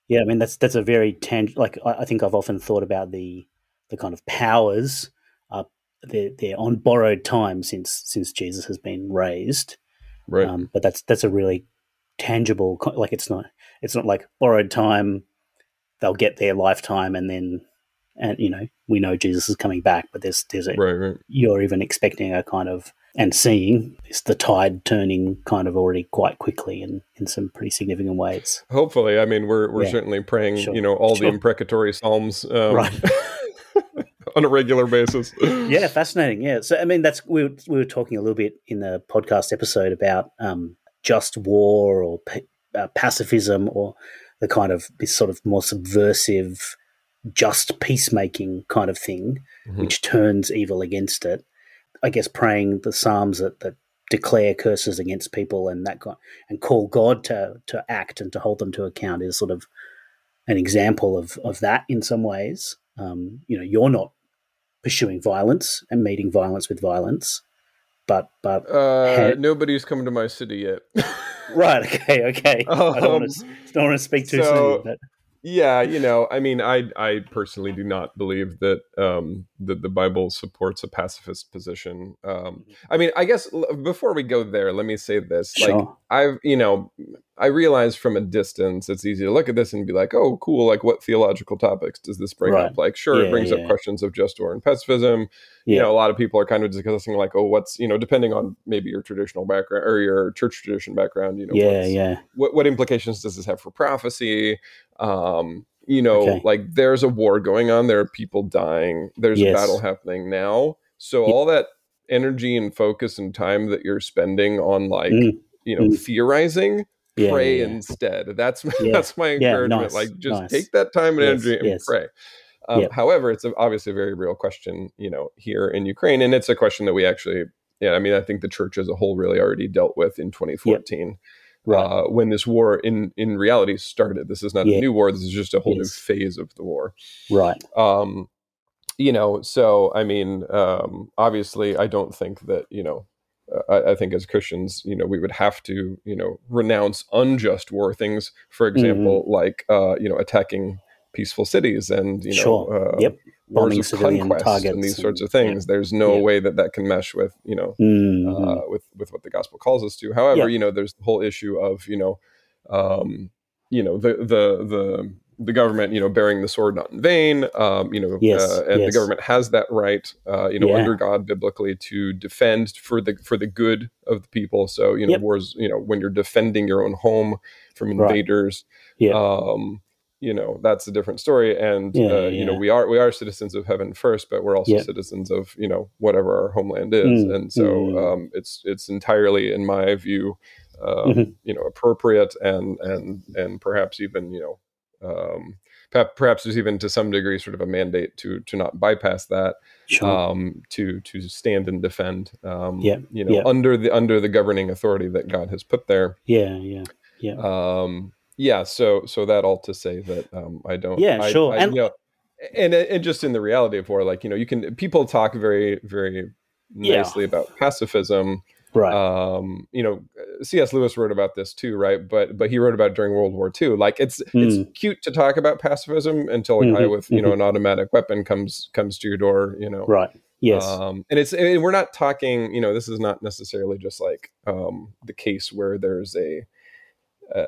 Yeah, I mean that's that's a very tang- like I, I think I've often thought about the the kind of powers uh they're, they're on borrowed time since since Jesus has been raised. right, Um, but that's that's a really tangible like it's not it's not like borrowed time they'll get their lifetime and then and you know we know Jesus is coming back but there's there's a right, right, you're even expecting a kind of and seeing is the tide turning kind of already quite quickly in, in some pretty significant ways. Hopefully, I mean we're we're yeah. certainly praying, sure. you know, all sure. the imprecatory psalms, um, right. on a regular basis. yeah, fascinating. Yeah, so I mean that's we were, we were talking a little bit in the podcast episode about um, just war or uh, pacifism or the kind of this sort of more subversive, just peacemaking kind of thing, mm-hmm. which turns evil against it. I guess praying the psalms that, that declare curses against people and that and call God to to act and to hold them to account is sort of an example of of that in some ways. Um, you know, you're not pursuing violence and meeting violence with violence, but but uh, nobody's come to my city yet. right. Okay. Okay. Um, I don't want to don't want to speak too so, soon. But yeah, you know, I mean, I I personally do not believe that um, that the Bible supports a pacifist position. Um, mm-hmm. I mean, I guess before we go there, let me say this: sure. like I've, you know, I realize from a distance it's easy to look at this and be like, oh, cool. Like, what theological topics does this bring right. up? Like, sure, yeah, it brings yeah. up questions of just war and pacifism. Yeah. You know, a lot of people are kind of discussing like, oh, what's you know, depending on maybe your traditional background or your church tradition background, you know, yeah, yeah. What what implications does this have for prophecy? Um, you know, okay. like there's a war going on, there are people dying, there's yes. a battle happening now. So all that energy and focus and time that you're spending on like, mm. you know, mm. theorizing yeah, pray yeah, yeah. instead. That's that's my encouragement. Nice, like just nice. take that time and yes, energy and yes. pray. Um, yep. However, it's obviously a very real question, you know, here in Ukraine, and it's a question that we actually, yeah, I mean, I think the church as a whole really already dealt with in 2014. Right. Uh, when this war in in reality started. This is not a new war. This is just a whole yes. new phase of the war. Right. Um, you know, so I mean, um, obviously, I don't think that you know I, I, think as Christians, you know, we would have to, you know, renounce unjust war things. For mm-hmm. example, mm-hmm. like uh, you know, attacking peaceful cities and you know, sure. uh, yep, bombing civilian targets and these sorts of things. Yeah. There's no yeah. way that that can mesh with you know, mm-hmm. uh, with with what the gospel calls us to. However, you know, there's the whole issue of you know, um, you know, the the the the government, you know, bearing the sword not in vain, um, you know, yes, uh, and yes. the government has that right, uh, you know, yeah. under God biblically to defend for the for the good of the people. So you know, yep. wars, you know, when you're defending your own home from invaders, right. yeah. um, you know, that's a different story. And yeah, uh, you know, we are we are citizens of heaven first, but we're also citizens of you know whatever our homeland is, mm. and so mm. um, it's it's entirely, in my view, um, mm-hmm. you know, appropriate and and and perhaps even you know um, perhaps there's even to some degree sort of a mandate to to not bypass that sure. um, to to stand and defend um, yeah you know yeah. under the under the governing authority that God has put there yeah yeah yeah um, yeah so so that all to say that um, I don't yeah I, sure I, and, you know, and and just in the reality of war like you know you can people talk very very nicely yeah. about pacifism right um you know cs lewis wrote about this too right but but he wrote about it during world war ii like it's mm. it's cute to talk about pacifism until a mm-hmm, guy with you know mm-hmm. an automatic weapon comes comes to your door you know right yes um and it's and we're not talking you know this is not necessarily just like um the case where there's a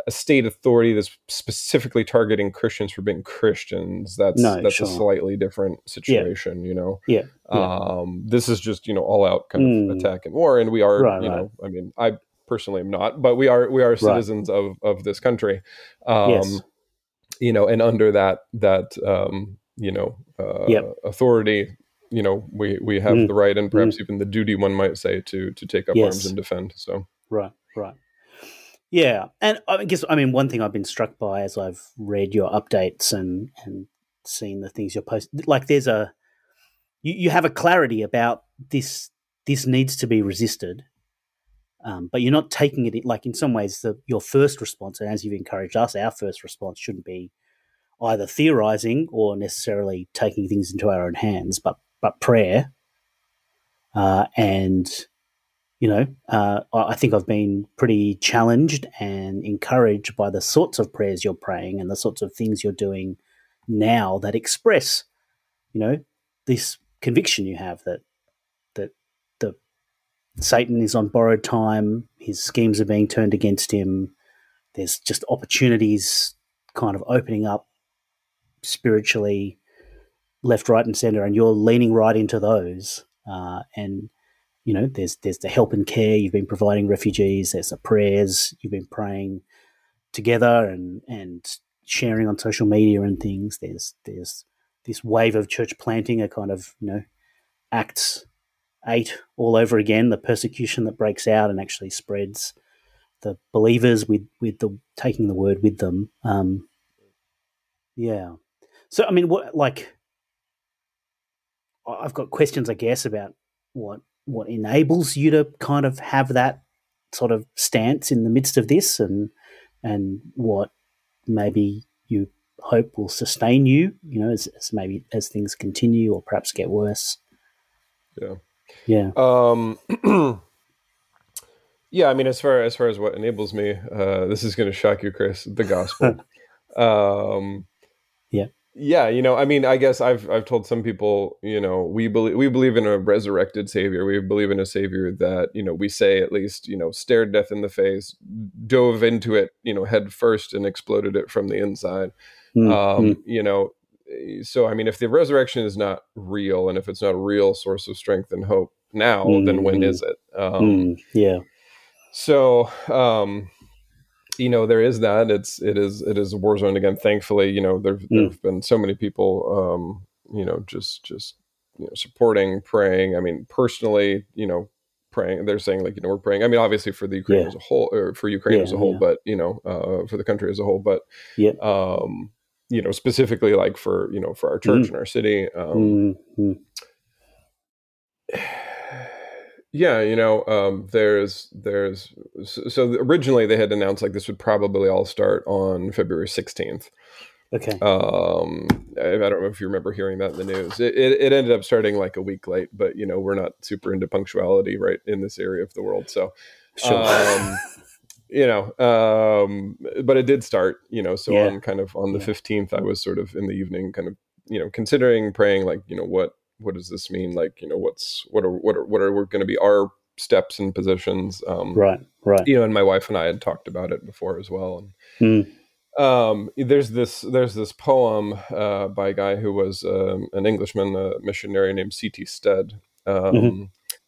a state authority that's specifically targeting Christians for being Christians, that's no, that's sure. a slightly different situation, yeah. you know. Yeah. Um, this is just you know all out kind of mm. attack and war, and we are right, you right. know I mean I personally am not, but we are we are citizens right. of of this country, um, yes. you know, and under that that um, you know uh, yep. authority, you know we we have mm. the right and perhaps mm. even the duty one might say to to take up yes. arms and defend. So right, right. Yeah, and I guess I mean one thing I've been struck by as I've read your updates and and seen the things you're posting, like there's a you, you have a clarity about this. This needs to be resisted, um, but you're not taking it like in some ways. The your first response, and as you've encouraged us, our first response shouldn't be either theorizing or necessarily taking things into our own hands, but but prayer uh, and you know, uh, I think I've been pretty challenged and encouraged by the sorts of prayers you're praying and the sorts of things you're doing now that express, you know, this conviction you have that that the Satan is on borrowed time, his schemes are being turned against him. There's just opportunities kind of opening up spiritually, left, right, and center, and you're leaning right into those. Uh, and you know, there's there's the help and care you've been providing refugees. There's the prayers you've been praying together and and sharing on social media and things. There's there's this wave of church planting, a kind of you know Acts eight all over again. The persecution that breaks out and actually spreads. The believers with with the taking the word with them. Um, yeah. So I mean, what like I've got questions, I guess, about what what enables you to kind of have that sort of stance in the midst of this, and and what maybe you hope will sustain you, you know, as, as maybe as things continue or perhaps get worse. Yeah. Yeah. Um, yeah. I mean, as far as far as what enables me, uh, this is going to shock you, Chris. The gospel. um, yeah. Yeah, you know, I mean, I guess I've I've told some people, you know, we believe we believe in a resurrected savior. We believe in a savior that, you know, we say at least, you know, stared death in the face, dove into it, you know, head first and exploded it from the inside. Mm-hmm. Um, you know, so I mean, if the resurrection is not real, and if it's not a real source of strength and hope now, mm-hmm. then when is it? Um, mm, yeah. So, um, you know there is that it's it is it is a war zone again thankfully you know there mm. have been so many people um you know just just you know supporting praying i mean personally you know praying they're saying like you know we're praying i mean obviously for the ukraine yeah. as a whole or for ukraine yeah, as a whole yeah. but you know uh for the country as a whole but yeah um you know specifically like for you know for our church mm. and our city um mm-hmm. Yeah, you know, um, there's there's so originally they had announced like this would probably all start on February 16th. Okay. Um, I, I, don't know if you remember hearing that in the news. It, it, it ended up starting like a week late, but you know we're not super into punctuality right in this area of the world, so. Sure. Um, you know, um, but it did start. You know, so yeah. on kind of on the fifteenth, I was sort of in the evening, kind of you know considering praying like you know what what does this mean? Like, you know, what's what are what are what are going to be our steps and positions? Um, right, right. You know, and my wife and I had talked about it before as well. And mm. um, there's this there's this poem uh, by a guy who was um, an Englishman, a missionary named C.T. Studd. Um, mm-hmm.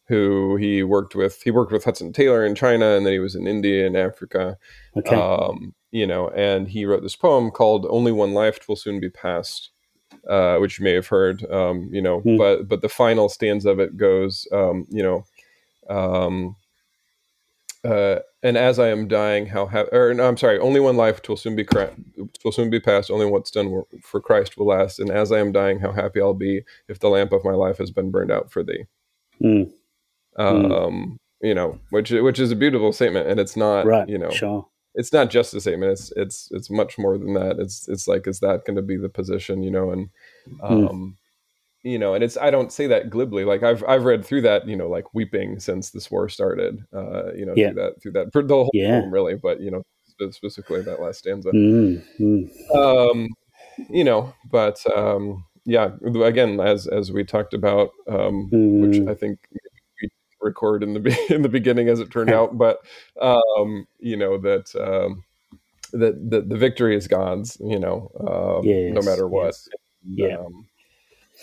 Who he worked with? He worked with Hudson Taylor in China, and then he was in India and Africa. Okay. Um, you know, and he wrote this poem called "Only One Life Will Soon Be Past." Uh, which you may have heard. Um, you know, mm. but but the final stanza of it goes, um, you know, um, uh, and as I am dying, how ha- or no, I'm sorry, only one life will soon be cra- will soon be passed. Only what's done for Christ will last. And as I am dying, how happy I'll be if the lamp of my life has been burned out for Thee. Mm. Um, you know, which which is a beautiful statement, and it's not, right, you know, sure it's not just a statement. It's it's it's much more than that. It's it's like is that going to be the position, you know? And hmm. um, mm. you know, and it's I don't say that glibly. Like I've I've read through that, you know, like weeping since this war started. Uh, you know, yeah. through that through that for the whole yeah. poem, really. But you know, specifically that last stanza. Mm. Um, you know, but um, yeah, again, as as we talked about, um, mm. which hmm. I think record in the in the beginning, as it turned out. But um, you know that um, that the, the victory is God's. You know, um, yes, no matter what. Yes. Yeah. Um,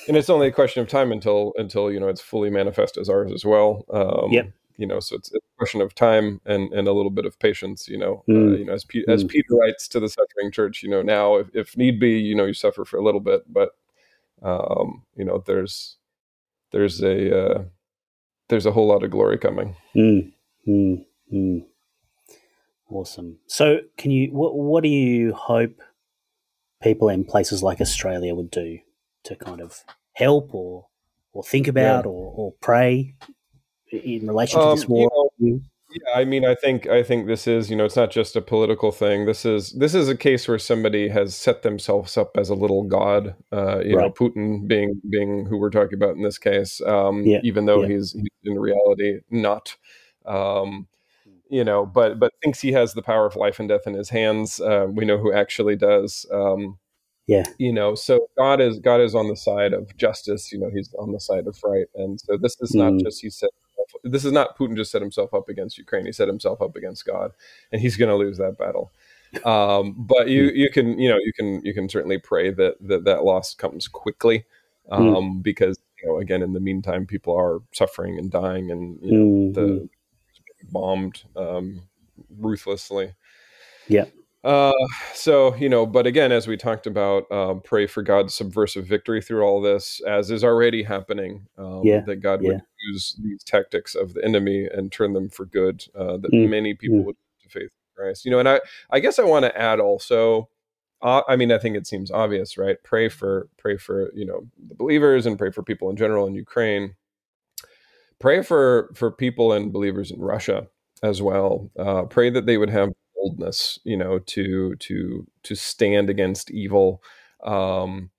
and it's only a question of time until until you know it's fully manifest as ours as well. Um, yep. You know, so it's, it's, a question of time and, and a little bit of patience. You know, mm. uh, you know, as P- mm. as Peter writes to the suffering church, you know, now if, if need be, you know, you suffer for a little bit, but um, you know, there's there's a uh, there's a whole lot of glory coming. Mm, mm, mm. Awesome. So, can you what what do you hope people in places like Australia would do to kind of help or or think about yeah. or, or pray in relation to um, this war? You know, yeah, I mean, I think I think this is you know it's not just a political thing. This is this is a case where somebody has set themselves up as a little god. Uh, you right. know, Putin being being who we're talking about in this case, um, yeah. even though yeah. he's, he's, in reality not. Um, you know, but but thinks he has the power of life and death in his hands. Uh, we know who actually does. Um, yeah, you know, so God is God is on the side of justice. You know, He's on the side of right, and so this is not mm. just He said this is not Putin just set himself up against Ukraine. He set himself up against God, and he's going to lose that battle. Um, but you hmm. you can you know you can you can certainly pray that that, that loss comes quickly hmm. um, mm. because you know, again, in the meantime, people are suffering and dying, and you know, Mhm. the bombed um, ruthlessly. Yeah. Uh, so you know, but again, as we talked about, um, pray for God's subversive victory through all this, as is already happening. Um, Yeah, that God yeah. would use these tactics of the enemy and turn them for good. Uh, that Mm, many people mm. would come to faith in Christ. You know, and I, I guess I want to add also. Uh, I mean, I think it seems obvious, right? Pray for, pray for, you know, the believers, and pray for people in general in Ukraine. Pray for for people and believers in Russia as well. Uh, pray that they would have boldness, you know, to to to stand against evil. Um,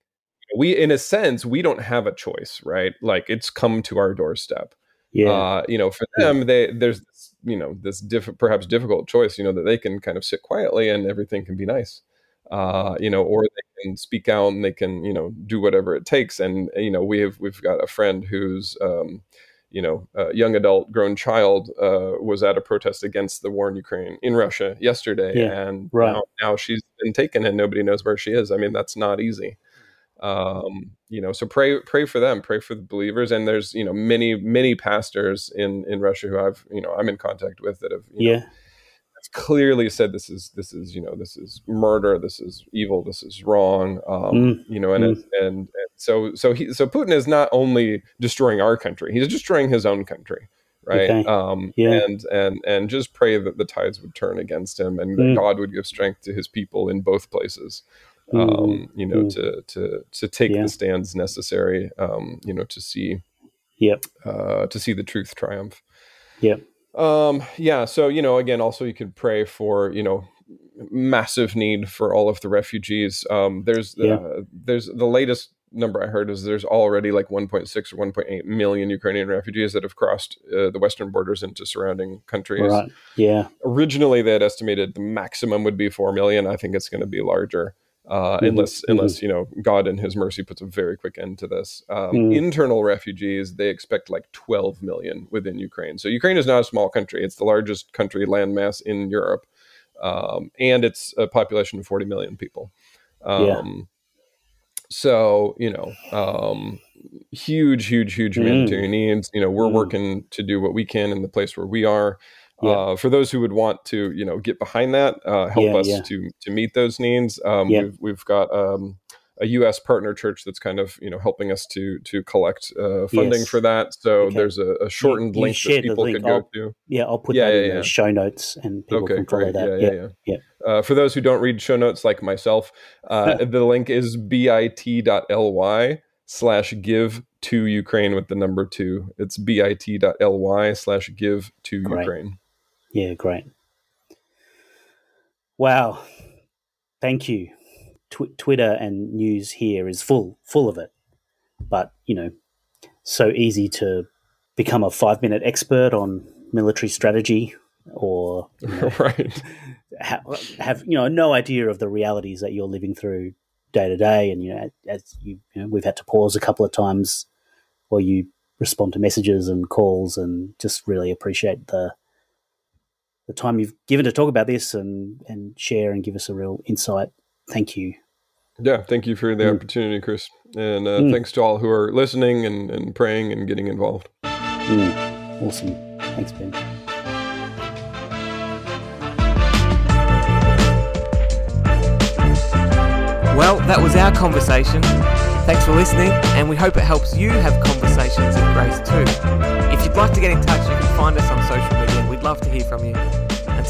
we, in a sense, we don't have a choice, right? Like it's come to our doorstep. Yeah. Uh, you know, for Yeah. them, they there's this, you know this diff- perhaps difficult choice, you know, that they can kind of sit quietly and everything can be nice. Uh, you know, or they can speak out and they can, you know, do whatever it takes. And you know, we have we've got a friend who's um, you know, a young adult, grown child, uh, was at a protest against the war in Ukraine in Russia yesterday, Yeah, and right. now, now she's been taken and nobody knows where she is. I mean, that's not easy. Um, you know, so pray pray for them, pray for the believers, and there's you know many many pastors in in Russia who I've you know I'm in contact with that have you know, yeah. have clearly said this is this is you know this is murder, this is evil, this is wrong. Um, Mm, you know, and, mm. it, and and so so he so Putin is not only destroying our country, he's destroying his own country, right? Okay. Um, Yeah. and and and just pray that the tides would turn against him, and that Mm. God would give strength to His people in both places. Mm, Um, you know, mm. to to to take Yeah. the stands necessary. Um, you know, to see Yep. uh, to see the truth triumph. Yep. Um, yeah. So, you know, again, also you could pray for, you know, massive need for all of the refugees. Um, there's, Yeah. uh, there's the latest number I heard is there's already like 1.6 or 1.8 million Ukrainian refugees that have crossed uh, the western borders into surrounding countries. Right. Yeah. Originally, they had estimated the maximum would be 4 million. I think it's going to be larger. Uh, Mhm, unless unless you know God in His mercy puts a very quick end to this. Um, Mm. Internal refugees they expect like 12 million within Ukraine. So Ukraine is not a small country; it's the largest country landmass in Europe, um, and it's a population of 40 million people. Um, Yeah. So you know, um, huge, huge, huge Mm. humanitarian needs. You know, we're Mm. working to do what we can in the place where we are. Yeah. Uh, for those who would want to, you know, get behind that, uh, help Yeah, us yeah. to to meet those needs. Um. We've we've got um, a U.S. partner church that's kind of you know helping us to to collect uh, funding Yes. for that. So Okay. there's a, a shortened you link that people could go I'll- to. Yeah. I'll put Yeah, that yeah, in yeah. the show notes and people Okay, can follow great. that. Yeah, Yeah. yeah, yeah. Uh, for those who don't read show notes like myself, uh, the link is bit.ly slash give to Ukraine with the number two. It's bit.ly slash give to. Ukraine. Yeah, great. Wow. Thank you. Tw- Twitter and news here is full full of it. But, you know, so easy to become a 5-minute expert on military strategy or you know, right. ha- have you know no idea of the realities that you're living through day to day and you know as you, you know we've had to pause a couple of times while you respond to messages and calls and just really appreciate the the time you've given to talk about this and and share and give us a real insight thank you Yeah, thank you for the Mm. opportunity, Chris. And uh, Mm. thanks to all who are listening and, and praying and getting involved. Mm, awesome thanks ben Well, that was our conversation. Thanks for listening, and we hope it helps you have conversations of grace too. If you'd like to get in touch, you can find us on social media. We'd love to hear from you.